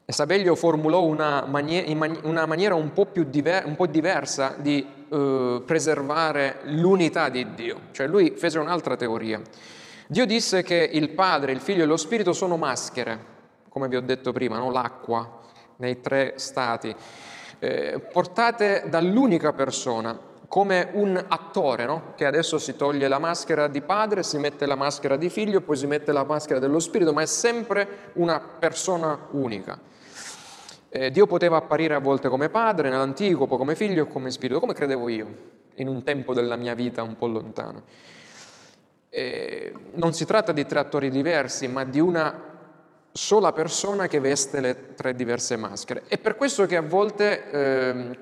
e formulò una, manie- una maniera un po, diver- un po' diversa di eh, preservare l'unità di Dio, cioè lui fece un'altra teoria. Dio disse che il Padre, il Figlio e lo Spirito sono maschere, come vi ho detto prima, no? l'acqua nei tre stati eh, portate dall'unica persona, come un attore, no? che adesso si toglie la maschera di padre, si mette la maschera di figlio, poi si mette la maschera dello spirito, ma è sempre una persona unica. Eh, Dio poteva apparire a volte come padre, nell'antico, poi come figlio e come spirito, come credevo io, in un tempo della mia vita un po' lontano. Eh, non si tratta di tre attori diversi, ma di una sola persona che veste le tre diverse maschere. È per questo che a volte eh,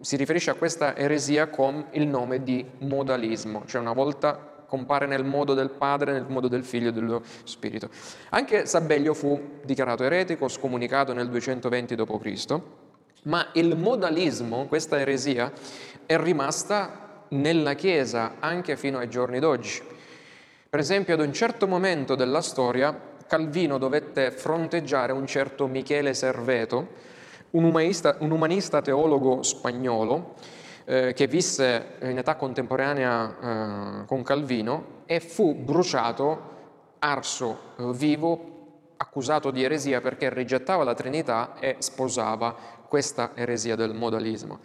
si riferisce a questa eresia con il nome di modalismo, cioè una volta compare nel modo del Padre, nel modo del Figlio e dello Spirito. Anche Sabellio fu dichiarato eretico, scomunicato nel 220 d.C., ma il modalismo, questa eresia, è rimasta nella Chiesa anche fino ai giorni d'oggi. Per esempio, ad un certo momento della storia Calvino dovette fronteggiare un certo Michele Serveto, un umanista, un umanista teologo spagnolo eh, che visse in età contemporanea eh, con Calvino e fu bruciato, arso eh, vivo, accusato di eresia perché rigettava la Trinità e sposava questa eresia del modalismo.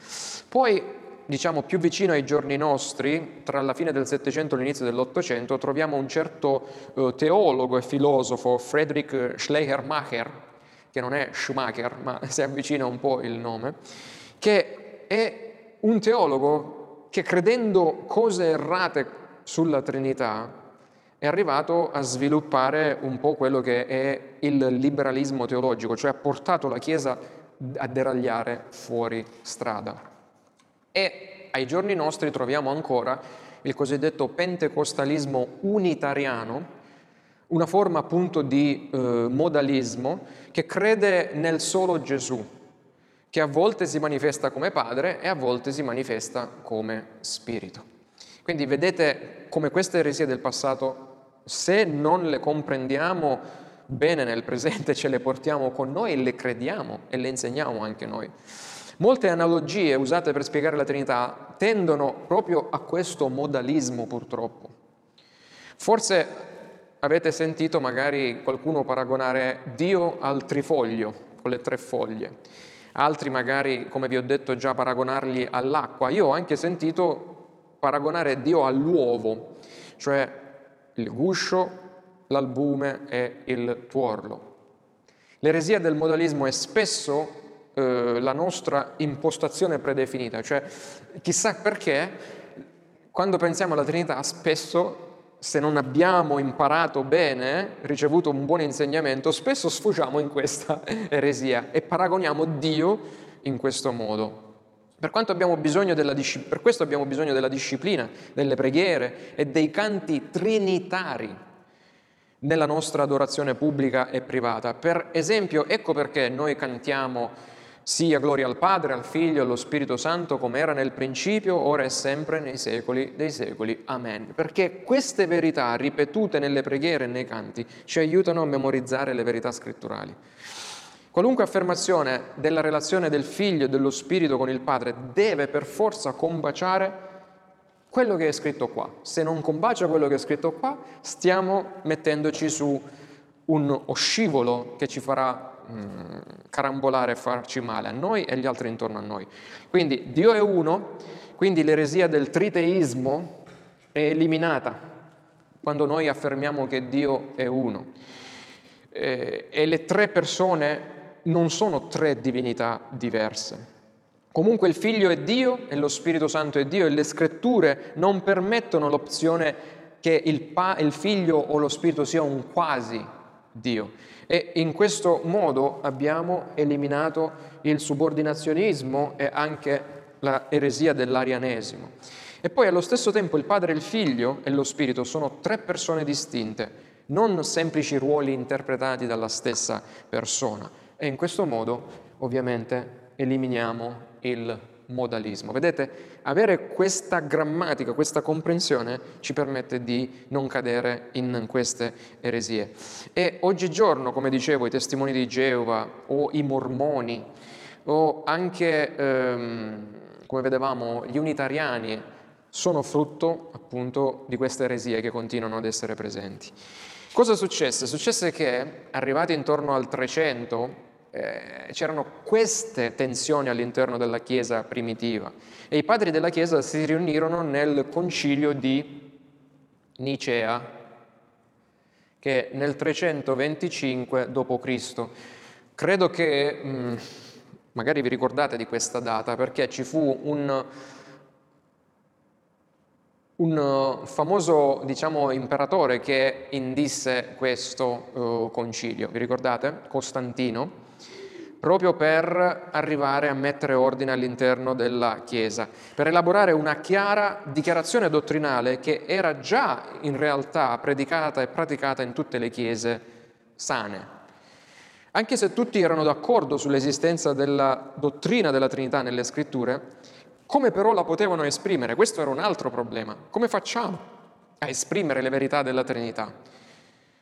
Poi diciamo più vicino ai giorni nostri, tra la fine del Settecento e l'inizio dell'Ottocento, troviamo un certo eh, teologo e filosofo, Friedrich Schleiermacher, che non è Schumacher, ma <laughs> si avvicina un po' il nome, che è un teologo che credendo cose errate sulla Trinità è arrivato a sviluppare un po' quello che è il liberalismo teologico, cioè ha portato la Chiesa a deragliare fuori strada. E ai giorni nostri troviamo ancora il cosiddetto pentecostalismo unitariano, una forma appunto di eh, modalismo che crede nel solo Gesù, che a volte si manifesta come padre e a volte si manifesta come spirito. Quindi vedete come queste eresie del passato, se non le comprendiamo bene nel presente, ce le portiamo con noi e le crediamo e le insegniamo anche noi. Molte analogie usate per spiegare la Trinità tendono proprio a questo modalismo purtroppo. Forse avete sentito magari qualcuno paragonare Dio al trifoglio, con le tre foglie, altri magari, come vi ho detto già, paragonarli all'acqua. Io ho anche sentito paragonare Dio all'uovo, cioè il guscio, l'albume e il tuorlo. L'eresia del modalismo è spesso eh, la nostra impostazione predefinita, cioè chissà perché quando pensiamo alla Trinità spesso se non abbiamo imparato bene, ricevuto un buon insegnamento, spesso sfociamo in questa <laughs> eresia e paragoniamo Dio in questo modo. Per, della, per questo abbiamo bisogno della disciplina, delle preghiere e dei canti trinitari nella nostra adorazione pubblica e privata. Per esempio, ecco perché noi cantiamo sia gloria al Padre, al Figlio e allo Spirito Santo come era nel principio, ora e sempre nei secoli dei secoli. Amen. Perché queste verità ripetute nelle preghiere e nei canti ci aiutano a memorizzare le verità scritturali. Qualunque affermazione della relazione del Figlio e dello Spirito con il Padre deve per forza combaciare quello che è scritto qua. Se non combacia quello che è scritto qua, stiamo mettendoci su un scivolo che ci farà mh, mm, carambolare e farci male a noi e agli altri intorno a noi. Quindi Dio è uno, quindi l'eresia del triteismo è eliminata quando noi affermiamo che Dio è uno. Eh, e le tre persone non sono tre divinità diverse. Comunque il Figlio è Dio e lo Spirito Santo è Dio e le scritture non permettono l'opzione che il, pa- il Figlio o lo Spirito sia un quasi Dio. E in questo modo abbiamo eliminato il subordinazionismo e anche l'eresia dell'arianesimo. E poi allo stesso tempo il Padre, il Figlio e lo Spirito sono tre persone distinte, non semplici ruoli interpretati dalla stessa persona. E in questo modo ovviamente eliminiamo il modalismo. Vedete, avere questa grammatica, questa comprensione ci permette di non cadere in queste eresie. E oggigiorno, come dicevo, i testimoni di Geova o i mormoni o anche, ehm, come vedevamo, gli unitariani sono frutto appunto di queste eresie che continuano ad essere presenti. Cosa successe? Successe che arrivati intorno al 300 eh, c'erano queste tensioni all'interno della Chiesa primitiva e i padri della Chiesa si riunirono nel concilio di Nicea, che nel 325 d.C. Credo che, mm, magari vi ricordate di questa data, perché ci fu un, un famoso diciamo, imperatore che indisse questo uh, concilio, vi ricordate? Costantino proprio per arrivare a mettere ordine all'interno della Chiesa, per elaborare una chiara dichiarazione dottrinale che era già in realtà predicata e praticata in tutte le Chiese sane. Anche se tutti erano d'accordo sull'esistenza della dottrina della Trinità nelle scritture, come però la potevano esprimere? Questo era un altro problema. Come facciamo a esprimere le verità della Trinità?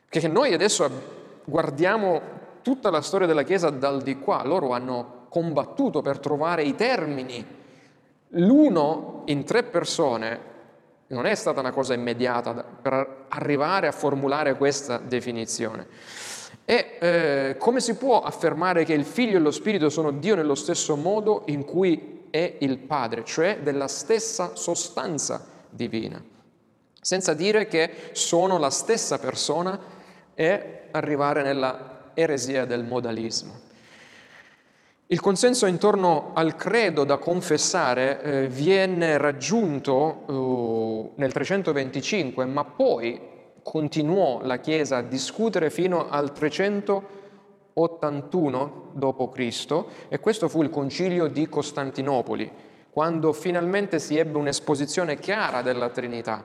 Che noi adesso guardiamo tutta la storia della Chiesa dal di qua, loro hanno combattuto per trovare i termini. L'uno in tre persone non è stata una cosa immediata per arrivare a formulare questa definizione. E eh, come si può affermare che il Figlio e lo Spirito sono Dio nello stesso modo in cui è il Padre, cioè della stessa sostanza divina, senza dire che sono la stessa persona e arrivare nella eresia del modalismo. Il consenso intorno al credo da confessare eh, viene raggiunto eh, nel 325, ma poi continuò la Chiesa a discutere fino al 381 d.C. e questo fu il concilio di Costantinopoli, quando finalmente si ebbe un'esposizione chiara della Trinità.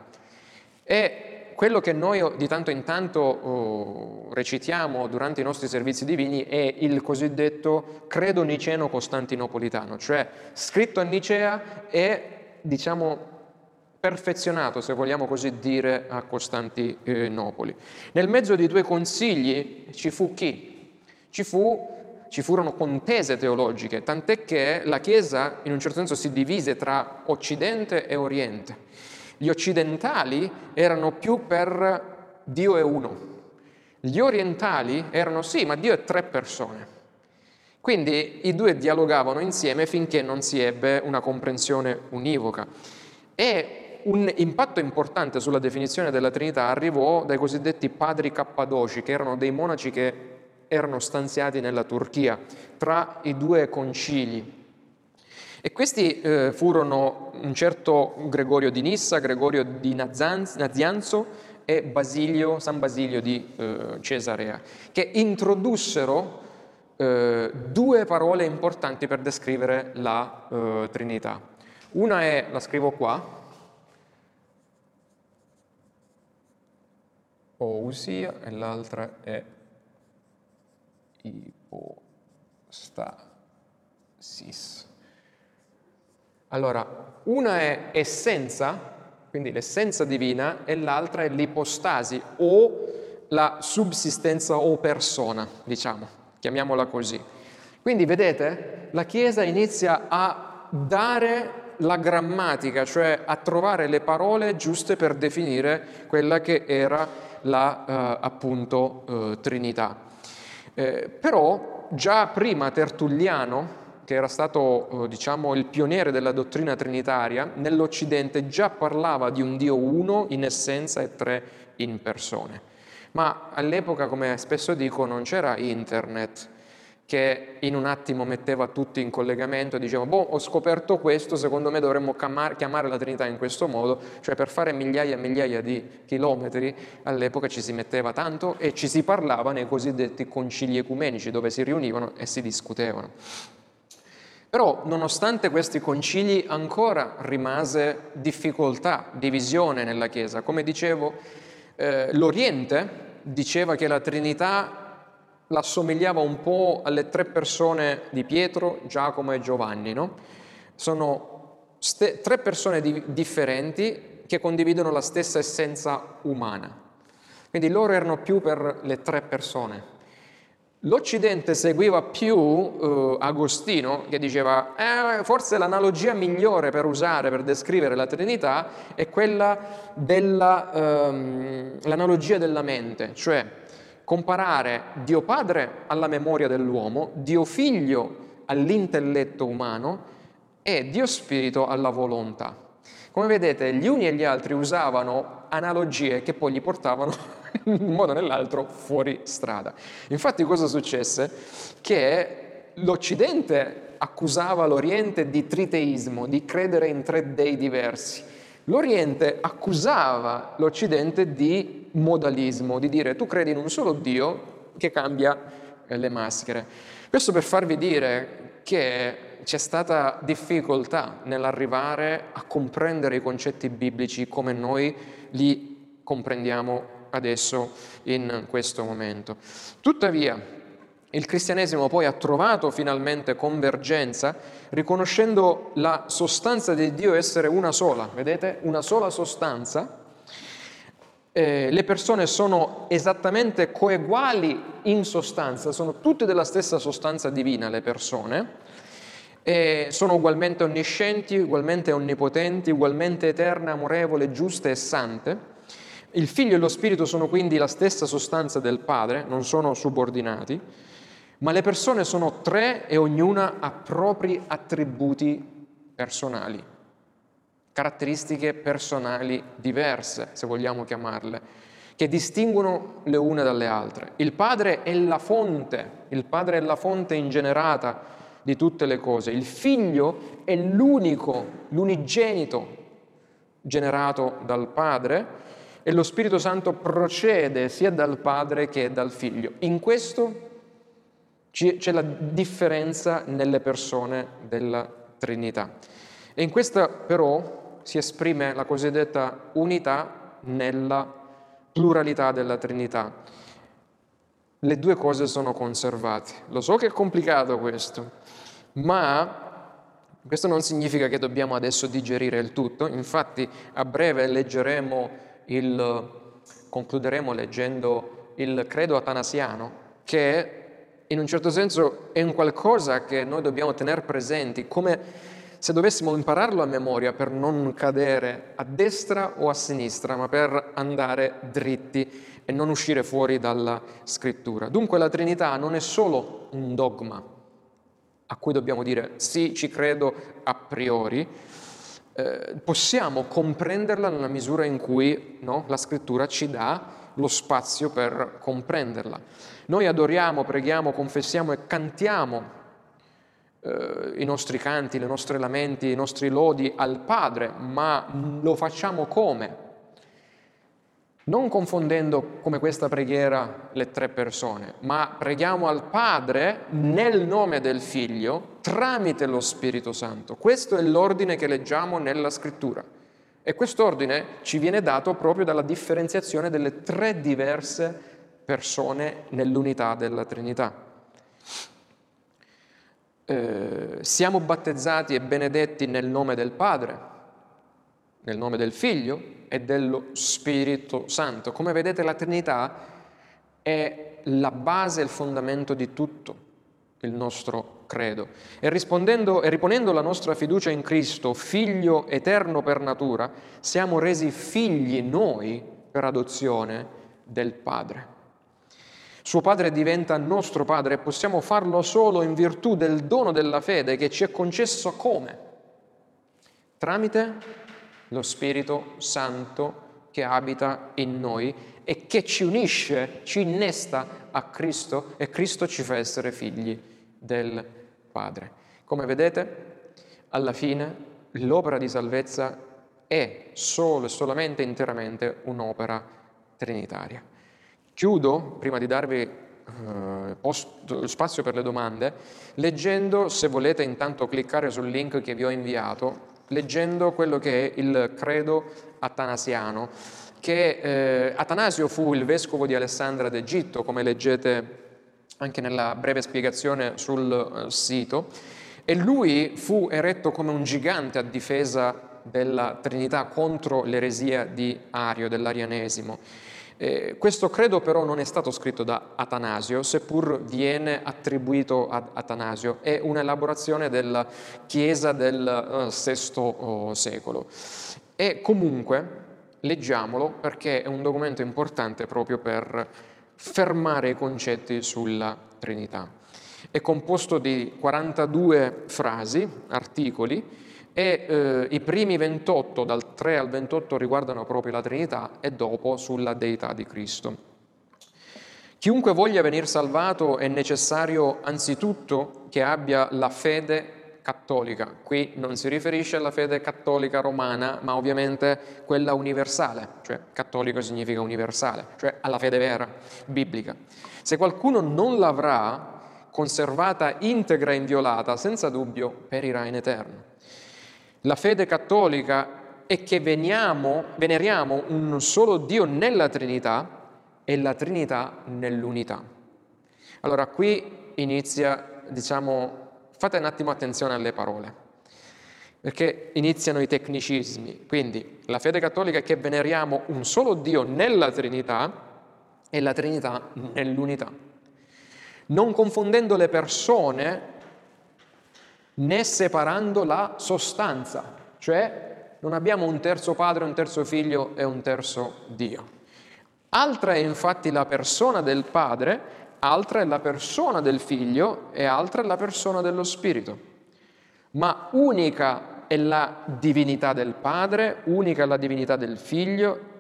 E quello che noi di tanto in tanto recitiamo durante i nostri servizi divini è il cosiddetto credo niceno costantinopolitano, cioè scritto a Nicea e diciamo perfezionato, se vogliamo così dire, a Costantinopoli. Nel mezzo dei due consigli ci fu chi? Ci, fu, ci furono contese teologiche, tant'è che la Chiesa in un certo senso si divise tra Occidente e Oriente. Gli occidentali erano più per Dio è uno, gli orientali erano sì, ma Dio è tre persone. Quindi i due dialogavano insieme finché non si ebbe una comprensione univoca. E un impatto importante sulla definizione della Trinità arrivò dai cosiddetti padri cappadoci, che erano dei monaci che erano stanziati nella Turchia, tra i due concili. E questi eh, furono un certo Gregorio di Nissa, Gregorio di Nazianzo e Basilio, San Basilio di eh, Cesarea, che introdussero eh, due parole importanti per descrivere la eh, Trinità. Una è, la scrivo qua, ousia, e l'altra è ipostasis. Allora, una è essenza, quindi l'essenza divina, e l'altra è l'ipostasi o la subsistenza o persona, diciamo, chiamiamola così. Quindi vedete, la Chiesa inizia a dare la grammatica, cioè a trovare le parole giuste per definire quella che era la eh, appunto eh, Trinità. Eh, però già prima Tertulliano che era stato eh, diciamo, il pioniere della dottrina trinitaria, nell'Occidente già parlava di un Dio uno in essenza e tre in persone. Ma all'epoca, come spesso dico, non c'era internet che in un attimo metteva tutti in collegamento e diceva, boh, ho scoperto questo, secondo me dovremmo chiamare la Trinità in questo modo, cioè per fare migliaia e migliaia di chilometri all'epoca ci si metteva tanto e ci si parlava nei cosiddetti concili ecumenici dove si riunivano e si discutevano. Però nonostante questi concili ancora rimase difficoltà, divisione nella Chiesa. Come dicevo, eh, l'Oriente diceva che la Trinità l'assomigliava un po' alle tre persone di Pietro, Giacomo e Giovanni. No? Sono ste- tre persone di- differenti che condividono la stessa essenza umana. Quindi loro erano più per le tre persone. L'Occidente seguiva più eh, Agostino che diceva eh, forse l'analogia migliore per usare, per descrivere la Trinità è quella dell'analogia ehm, della mente, cioè comparare Dio Padre alla memoria dell'uomo, Dio Figlio all'intelletto umano e Dio Spirito alla volontà. Come vedete, gli uni e gli altri usavano analogie che poi li portavano <laughs> in un modo o nell'altro fuori strada. Infatti cosa successe? Che l'Occidente accusava l'Oriente di triteismo, di credere in tre dei diversi. L'Oriente accusava l'Occidente di modalismo, di dire tu credi in un solo Dio che cambia eh, le maschere. Questo per farvi dire che c'è stata difficoltà nell'arrivare a comprendere i concetti biblici come noi li comprendiamo adesso in questo momento. Tuttavia, il cristianesimo poi ha trovato finalmente convergenza riconoscendo la sostanza di Dio essere una sola, vedete? Una sola sostanza. Eh, le persone sono esattamente coeguali in sostanza, sono tutte della stessa sostanza divina le persone, e sono ugualmente onniscienti, ugualmente onnipotenti, ugualmente eterne, amorevoli, giuste e sante. Il figlio e lo spirito sono quindi la stessa sostanza del Padre, non sono subordinati, ma le persone sono tre e ognuna ha propri attributi personali, caratteristiche personali diverse, se vogliamo chiamarle, che distinguono le une dalle altre. Il Padre è la fonte, il Padre è la fonte ingenerata di tutte le cose, il Figlio è l'unico, l'unigenito generato dal Padre, e lo Spirito Santo procede sia dal Padre che dal Figlio. In questo c'è la differenza nelle persone della Trinità. E in questa però si esprime la cosiddetta unità nella pluralità della Trinità. Le due cose sono conservate. Lo so che è complicato questo, ma Questo non significa che dobbiamo adesso digerire il tutto, infatti a breve leggeremo il, concluderemo leggendo il credo atanasiano, che in un certo senso è un qualcosa che noi dobbiamo tenere presenti, come se dovessimo impararlo a memoria per non cadere a destra o a sinistra, ma per andare dritti e non uscire fuori dalla scrittura. Dunque la Trinità non è solo un dogma a cui dobbiamo dire sì, ci credo a priori, eh, possiamo comprenderla nella misura in cui no, la scrittura ci dà lo spazio per comprenderla. Noi adoriamo, preghiamo, confessiamo e cantiamo eh, i nostri canti, le nostre lamenti, i nostri lodi al Padre, ma lo facciamo come? Non confondendo come questa preghiera le tre persone, ma preghiamo al Padre nel nome del Figlio tramite lo Spirito Santo. Questo è l'ordine che leggiamo nella Scrittura. E quest'ordine ci viene dato proprio dalla differenziazione delle tre diverse persone nell'unità della Trinità eh, siamo battezzati e benedetti nel nome del Padre, nel nome del Figlio e dello Spirito Santo. Come vedete la Trinità è la base il fondamento di tutto il nostro credo. E e riponendo la nostra fiducia in Cristo, figlio eterno per natura, siamo resi figli noi per adozione del Padre. Suo padre diventa nostro padre e possiamo farlo solo in virtù del dono della fede che ci è concesso come? Tramite lo Spirito Santo che abita in noi e che ci unisce, ci innesta a Cristo e Cristo ci fa essere figli del Padre. Come vedete, alla fine l'opera di salvezza è solo e solamente interamente un'opera trinitaria. Chiudo, prima di darvi eh, spazio per le domande, leggendo, se volete intanto cliccare sul link che vi ho inviato, leggendo quello che è il credo atanasiano, che eh, Atanasio fu il vescovo di Alessandria d'Egitto, come leggete anche nella breve spiegazione sul eh, sito, e lui fu eretto come un gigante a difesa della Trinità contro l'eresia di Ario, dell'arianesimo. Eh, questo credo però non è stato scritto da Atanasio, seppur viene attribuito ad Atanasio, è un'elaborazione della Chiesa del VI uh, oh, secolo. E comunque leggiamolo perché è un documento importante proprio per fermare i concetti sulla Trinità. È composto di 42 frasi, articoli, e eh, i primi 28, dal 3 al 28, riguardano proprio la Trinità e dopo sulla deità di Cristo. Chiunque voglia venire salvato è necessario anzitutto che abbia la fede cattolica. Qui non si riferisce alla fede cattolica romana, ma ovviamente quella universale, cioè cattolico significa universale, cioè alla fede vera, biblica. Se qualcuno non l'avrà conservata integra e inviolata, senza dubbio perirà in eterno. La fede cattolica è che veniamo, veneriamo un solo Dio nella Trinità e la Trinità nell'unità. Allora qui inizia, diciamo, fate un attimo attenzione alle parole, perché iniziano i tecnicismi. Quindi la fede cattolica è che veneriamo un solo Dio nella Trinità e la Trinità nell'unità. Non confondendo le persone né separando la sostanza, cioè non abbiamo un terzo padre, un terzo figlio e un terzo Dio. Altra è infatti la persona del padre, altra è la persona del figlio e altra è la persona dello spirito. Ma unica è la divinità del padre, unica è la divinità del figlio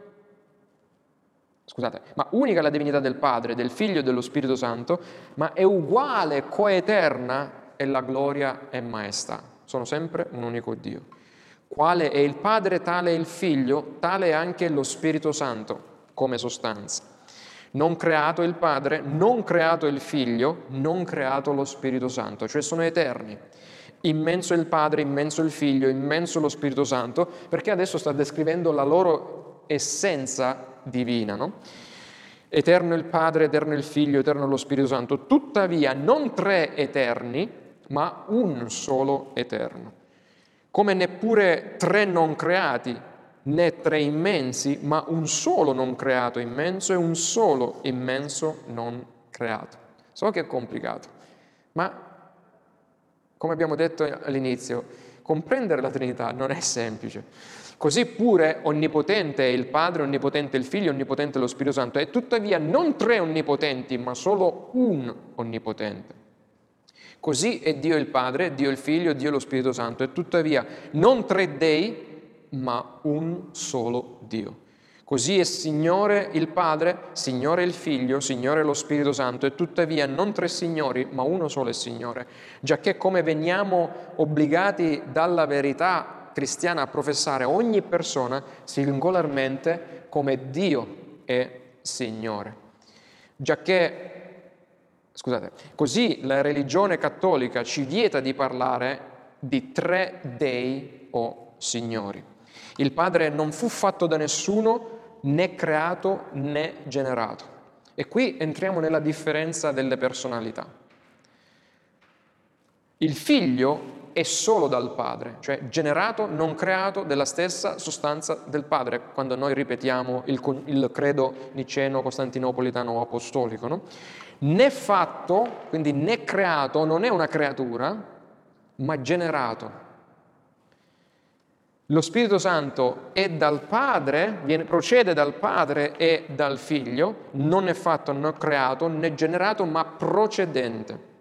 scusate, ma unica è la divinità del Padre, del Figlio e dello Spirito Santo, ma è uguale, coeterna e la gloria e maestà. Sono sempre un unico Dio. Quale è il Padre, tale è il Figlio, tale è anche lo Spirito Santo come sostanza. Non creato il Padre, non creato il Figlio, non creato lo Spirito Santo, cioè sono eterni. Immenso il Padre, immenso il Figlio, immenso lo Spirito Santo, perché adesso sta descrivendo la loro essenza divina, no? Eterno il Padre, eterno il Figlio, eterno lo Spirito Santo, tuttavia non tre eterni, ma un solo eterno. come neppure tre non creati, né tre immensi, ma un solo non creato immenso e un solo immenso non creato. So che è complicato, ma come abbiamo detto all'inizio, comprendere la Trinità non è semplice. Così pure onnipotente è il Padre, onnipotente è il Figlio, onnipotente è lo Spirito Santo, e tuttavia non tre onnipotenti, ma solo un onnipotente. Così è Dio il Padre, Dio il Figlio, Dio lo Spirito Santo, e tuttavia non tre dei, ma un solo Dio. Così è Signore il Padre, Signore il Figlio, Signore lo Spirito Santo, e tuttavia non tre Signori, ma uno solo è Signore, giacché come veniamo obbligati dalla verità cristiana a professare ogni persona singolarmente come Dio è Signore. Giacché, scusate, così la religione cattolica ci vieta di parlare di tre dei o signori. Il Padre non fu fatto da nessuno, né creato né generato. E qui entriamo nella differenza delle personalità. Il figlio è solo dal Padre, cioè generato, non creato, della stessa sostanza del Padre, quando noi ripetiamo il, il credo niceno, costantinopolitano o apostolico. No? Né fatto, quindi né creato, non è una creatura, ma generato. Lo Spirito Santo è dal Padre, viene, procede dal Padre e dal Figlio, non è fatto, non è creato, né generato, ma procedente.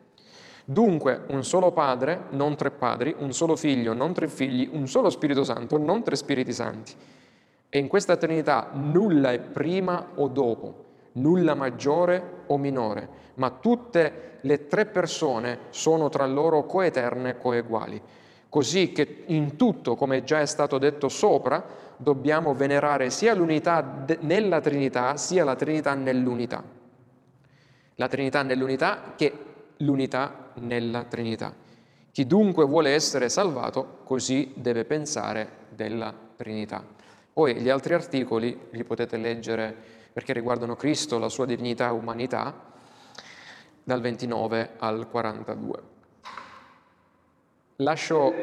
Dunque, un solo padre, non tre padri, un solo figlio, non tre figli, un solo Spirito Santo, non tre Spiriti Santi. E in questa Trinità nulla è prima o dopo, nulla maggiore o minore, ma tutte le tre persone sono tra loro coeterne coeguali. Così che in tutto, come già è stato detto sopra, dobbiamo venerare sia l'unità nella Trinità, sia la Trinità nell'unità. La Trinità nell'unità che l'unità nella Trinità. Chi dunque vuole essere salvato, così deve pensare della Trinità. Poi gli altri articoli li potete leggere perché riguardano Cristo, la sua divinità e umanità, dal 29 al 42. Lascio,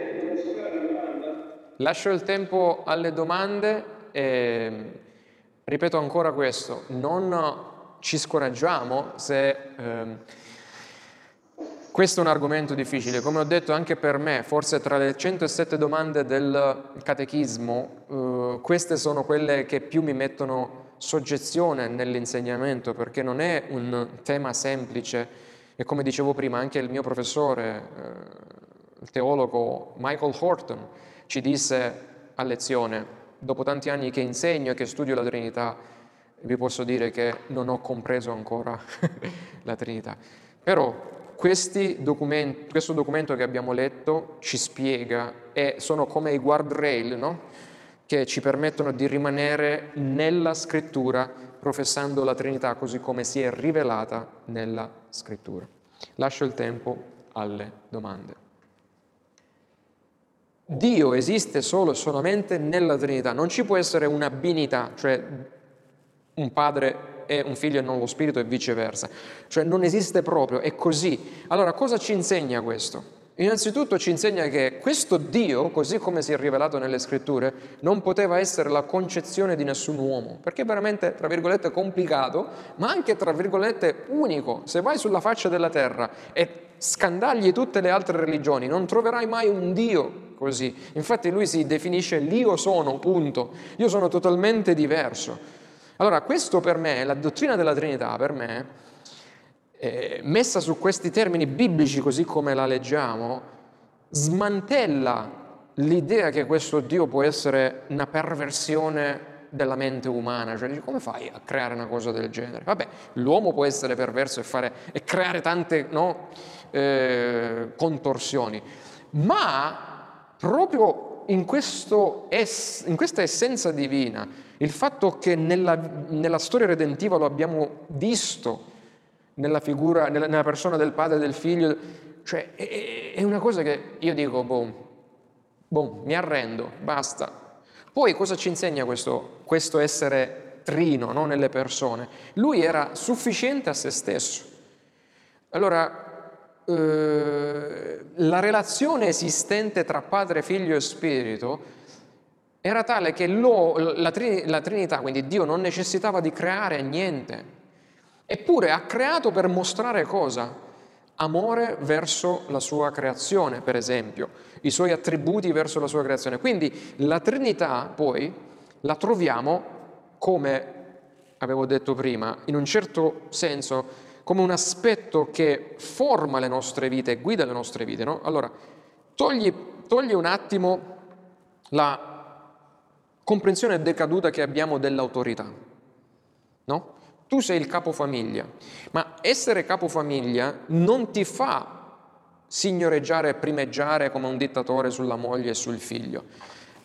lascio il tempo alle domande e ripeto ancora questo, non ci scoraggiamo se... Eh, questo è un argomento difficile, come ho detto anche per me, forse tra le 107 domande del catechismo, eh, queste sono quelle che più mi mettono soggezione nell'insegnamento, perché non è un tema semplice e come dicevo prima anche il mio professore, eh, il teologo Michael Horton, ci disse a lezione, dopo tanti anni che insegno e che studio la Trinità, vi posso dire che non ho compreso ancora <laughs> la Trinità. Però Documenti, questo documento che abbiamo letto ci spiega e sono come i guardrail no? Che ci permettono di rimanere nella scrittura professando la Trinità così come si è rivelata nella scrittura. Lascio il tempo alle domande. Dio esiste solo e solamente nella Trinità, non ci può essere una binità, cioè un padre è un figlio e non lo spirito e viceversa. Cioè non esiste proprio, è così. Allora cosa ci insegna questo? Innanzitutto ci insegna che questo Dio, così come si è rivelato nelle scritture, non poteva essere la concezione di nessun uomo, perché è veramente, tra virgolette, complicato, ma anche, tra virgolette, unico. Se vai sulla faccia della terra e scandagli tutte le altre religioni, non troverai mai un Dio così. Infatti lui si definisce l'io sono, punto. Io sono totalmente diverso. Allora, questo per me, la dottrina della Trinità, per me, eh, messa su questi termini biblici così come la leggiamo, smantella l'idea che questo Dio può essere una perversione della mente umana, cioè come fai a creare una cosa del genere? Vabbè, l'uomo può essere perverso e, fare, e creare tante no, eh, contorsioni, ma proprio in, es, in questa essenza divina, il fatto che nella, nella storia redentiva lo abbiamo visto, nella figura, nella, nella persona del padre e del figlio, cioè è, è una cosa che io dico, boh, boh, mi arrendo, basta. Poi cosa ci insegna questo, questo essere trino no, nelle persone? Lui era sufficiente a se stesso. Allora, eh, la relazione esistente tra Padre, Figlio e Spirito era tale che lo, la, la Trinità, quindi Dio, non necessitava di creare niente. Eppure ha creato per mostrare cosa? Amore verso la sua creazione, per esempio, i suoi attributi verso la sua creazione. Quindi la Trinità poi la troviamo come, avevo detto prima, in un certo senso come un aspetto che forma le nostre vite guida le nostre vite. No? Allora, togli, togli un attimo la comprensione decaduta che abbiamo dell'autorità. No? Tu sei il capofamiglia, ma essere capofamiglia non ti fa signoreggiare e primeggiare come un dittatore sulla moglie e sul figlio.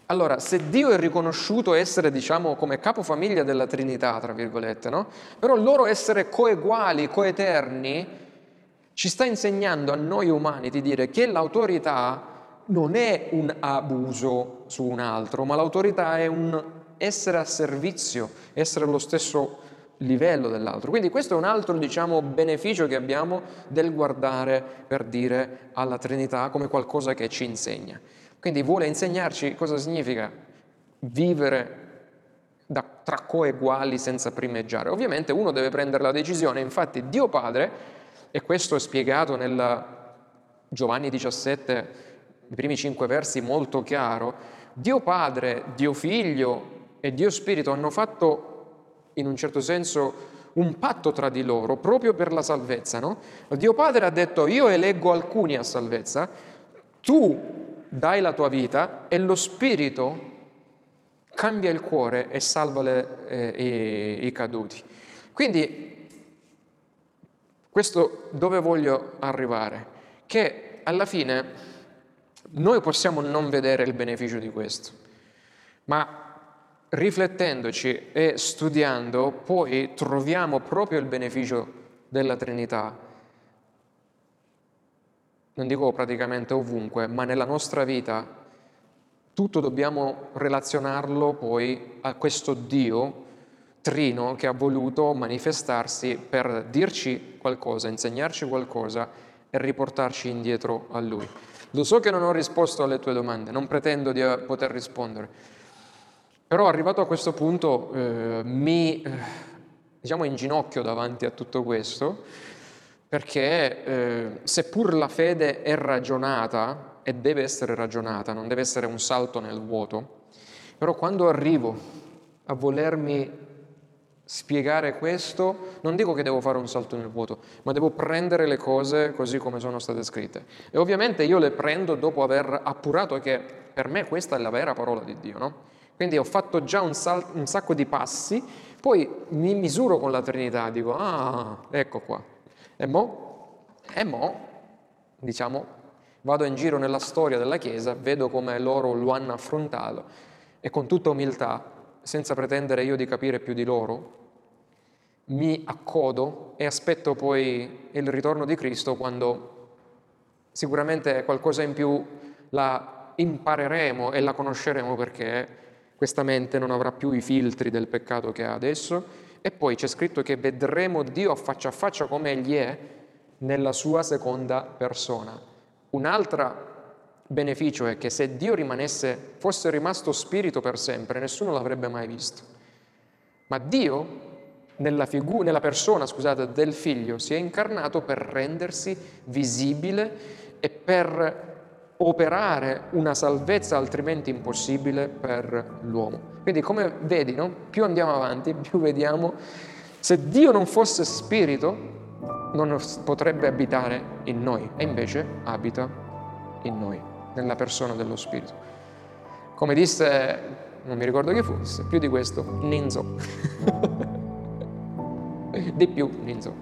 Allora, se Dio è riconosciuto essere, diciamo, come capofamiglia della Trinità, tra virgolette, no? Però loro essere coeguali, coeterni, ci sta insegnando a noi umani di dire che l'autorità non è un abuso su un altro, ma l'autorità è un essere a servizio, essere allo stesso livello dell'altro. Quindi questo è un altro, diciamo, beneficio che abbiamo del guardare per dire alla Trinità come qualcosa che ci insegna. Quindi vuole insegnarci cosa significa vivere da, tra coeguali senza primeggiare. Ovviamente uno deve prendere la decisione, infatti Dio Padre, e questo è spiegato nel Giovanni 17, i primi cinque versi molto chiaro, Dio Padre, Dio Figlio e Dio Spirito hanno fatto in un certo senso un patto tra di loro proprio per la salvezza. No? Dio Padre ha detto io eleggo alcuni a salvezza, tu dai la tua vita e lo Spirito cambia il cuore e salva le, eh, i, i caduti. Quindi questo dove voglio arrivare? Che alla fine noi possiamo non vedere il beneficio di questo, ma riflettendoci e studiando poi troviamo proprio il beneficio della Trinità. Non dico praticamente ovunque, ma nella nostra vita tutto dobbiamo relazionarlo poi a questo Dio trino che ha voluto manifestarsi per dirci qualcosa, insegnarci qualcosa e riportarci indietro a Lui. Lo so che non ho risposto alle tue domande, non pretendo di poter rispondere, però arrivato a questo punto eh, mi eh, diciamo in ginocchio davanti a tutto questo, perché eh, seppur la fede è ragionata e deve essere ragionata, non deve essere un salto nel vuoto, però quando arrivo a volermi spiegare questo, non dico che devo fare un salto nel vuoto, ma devo prendere le cose così come sono state scritte. E ovviamente io le prendo dopo aver appurato che per me questa è la vera parola di Dio, no? Quindi ho fatto già un, sal- un sacco di passi, poi mi misuro con la Trinità, dico, ah, ecco qua. E mo? E mo, diciamo, vado in giro nella storia della Chiesa, vedo come loro lo hanno affrontato e con tutta umiltà senza pretendere io di capire più di loro, mi accodo e aspetto poi il ritorno di Cristo quando sicuramente qualcosa in più la impareremo e la conosceremo perché questa mente non avrà più i filtri del peccato che ha adesso e poi c'è scritto che vedremo Dio faccia a faccia come Egli è nella sua seconda persona. Un'altra beneficio è che se Dio rimanesse, fosse rimasto spirito per sempre, nessuno l'avrebbe mai visto. Ma Dio, nella, figu- nella persona scusate, del figlio, si è incarnato per rendersi visibile e per operare una salvezza altrimenti impossibile per l'uomo. Quindi come vedi, no? più andiamo avanti, <laughs> più vediamo, se Dio non fosse spirito, non potrebbe abitare in noi e invece abita in noi nella persona dello Spirito. Come disse, non mi ricordo chi fosse, più di questo, Ninzo. <laughs> di più, Ninzo.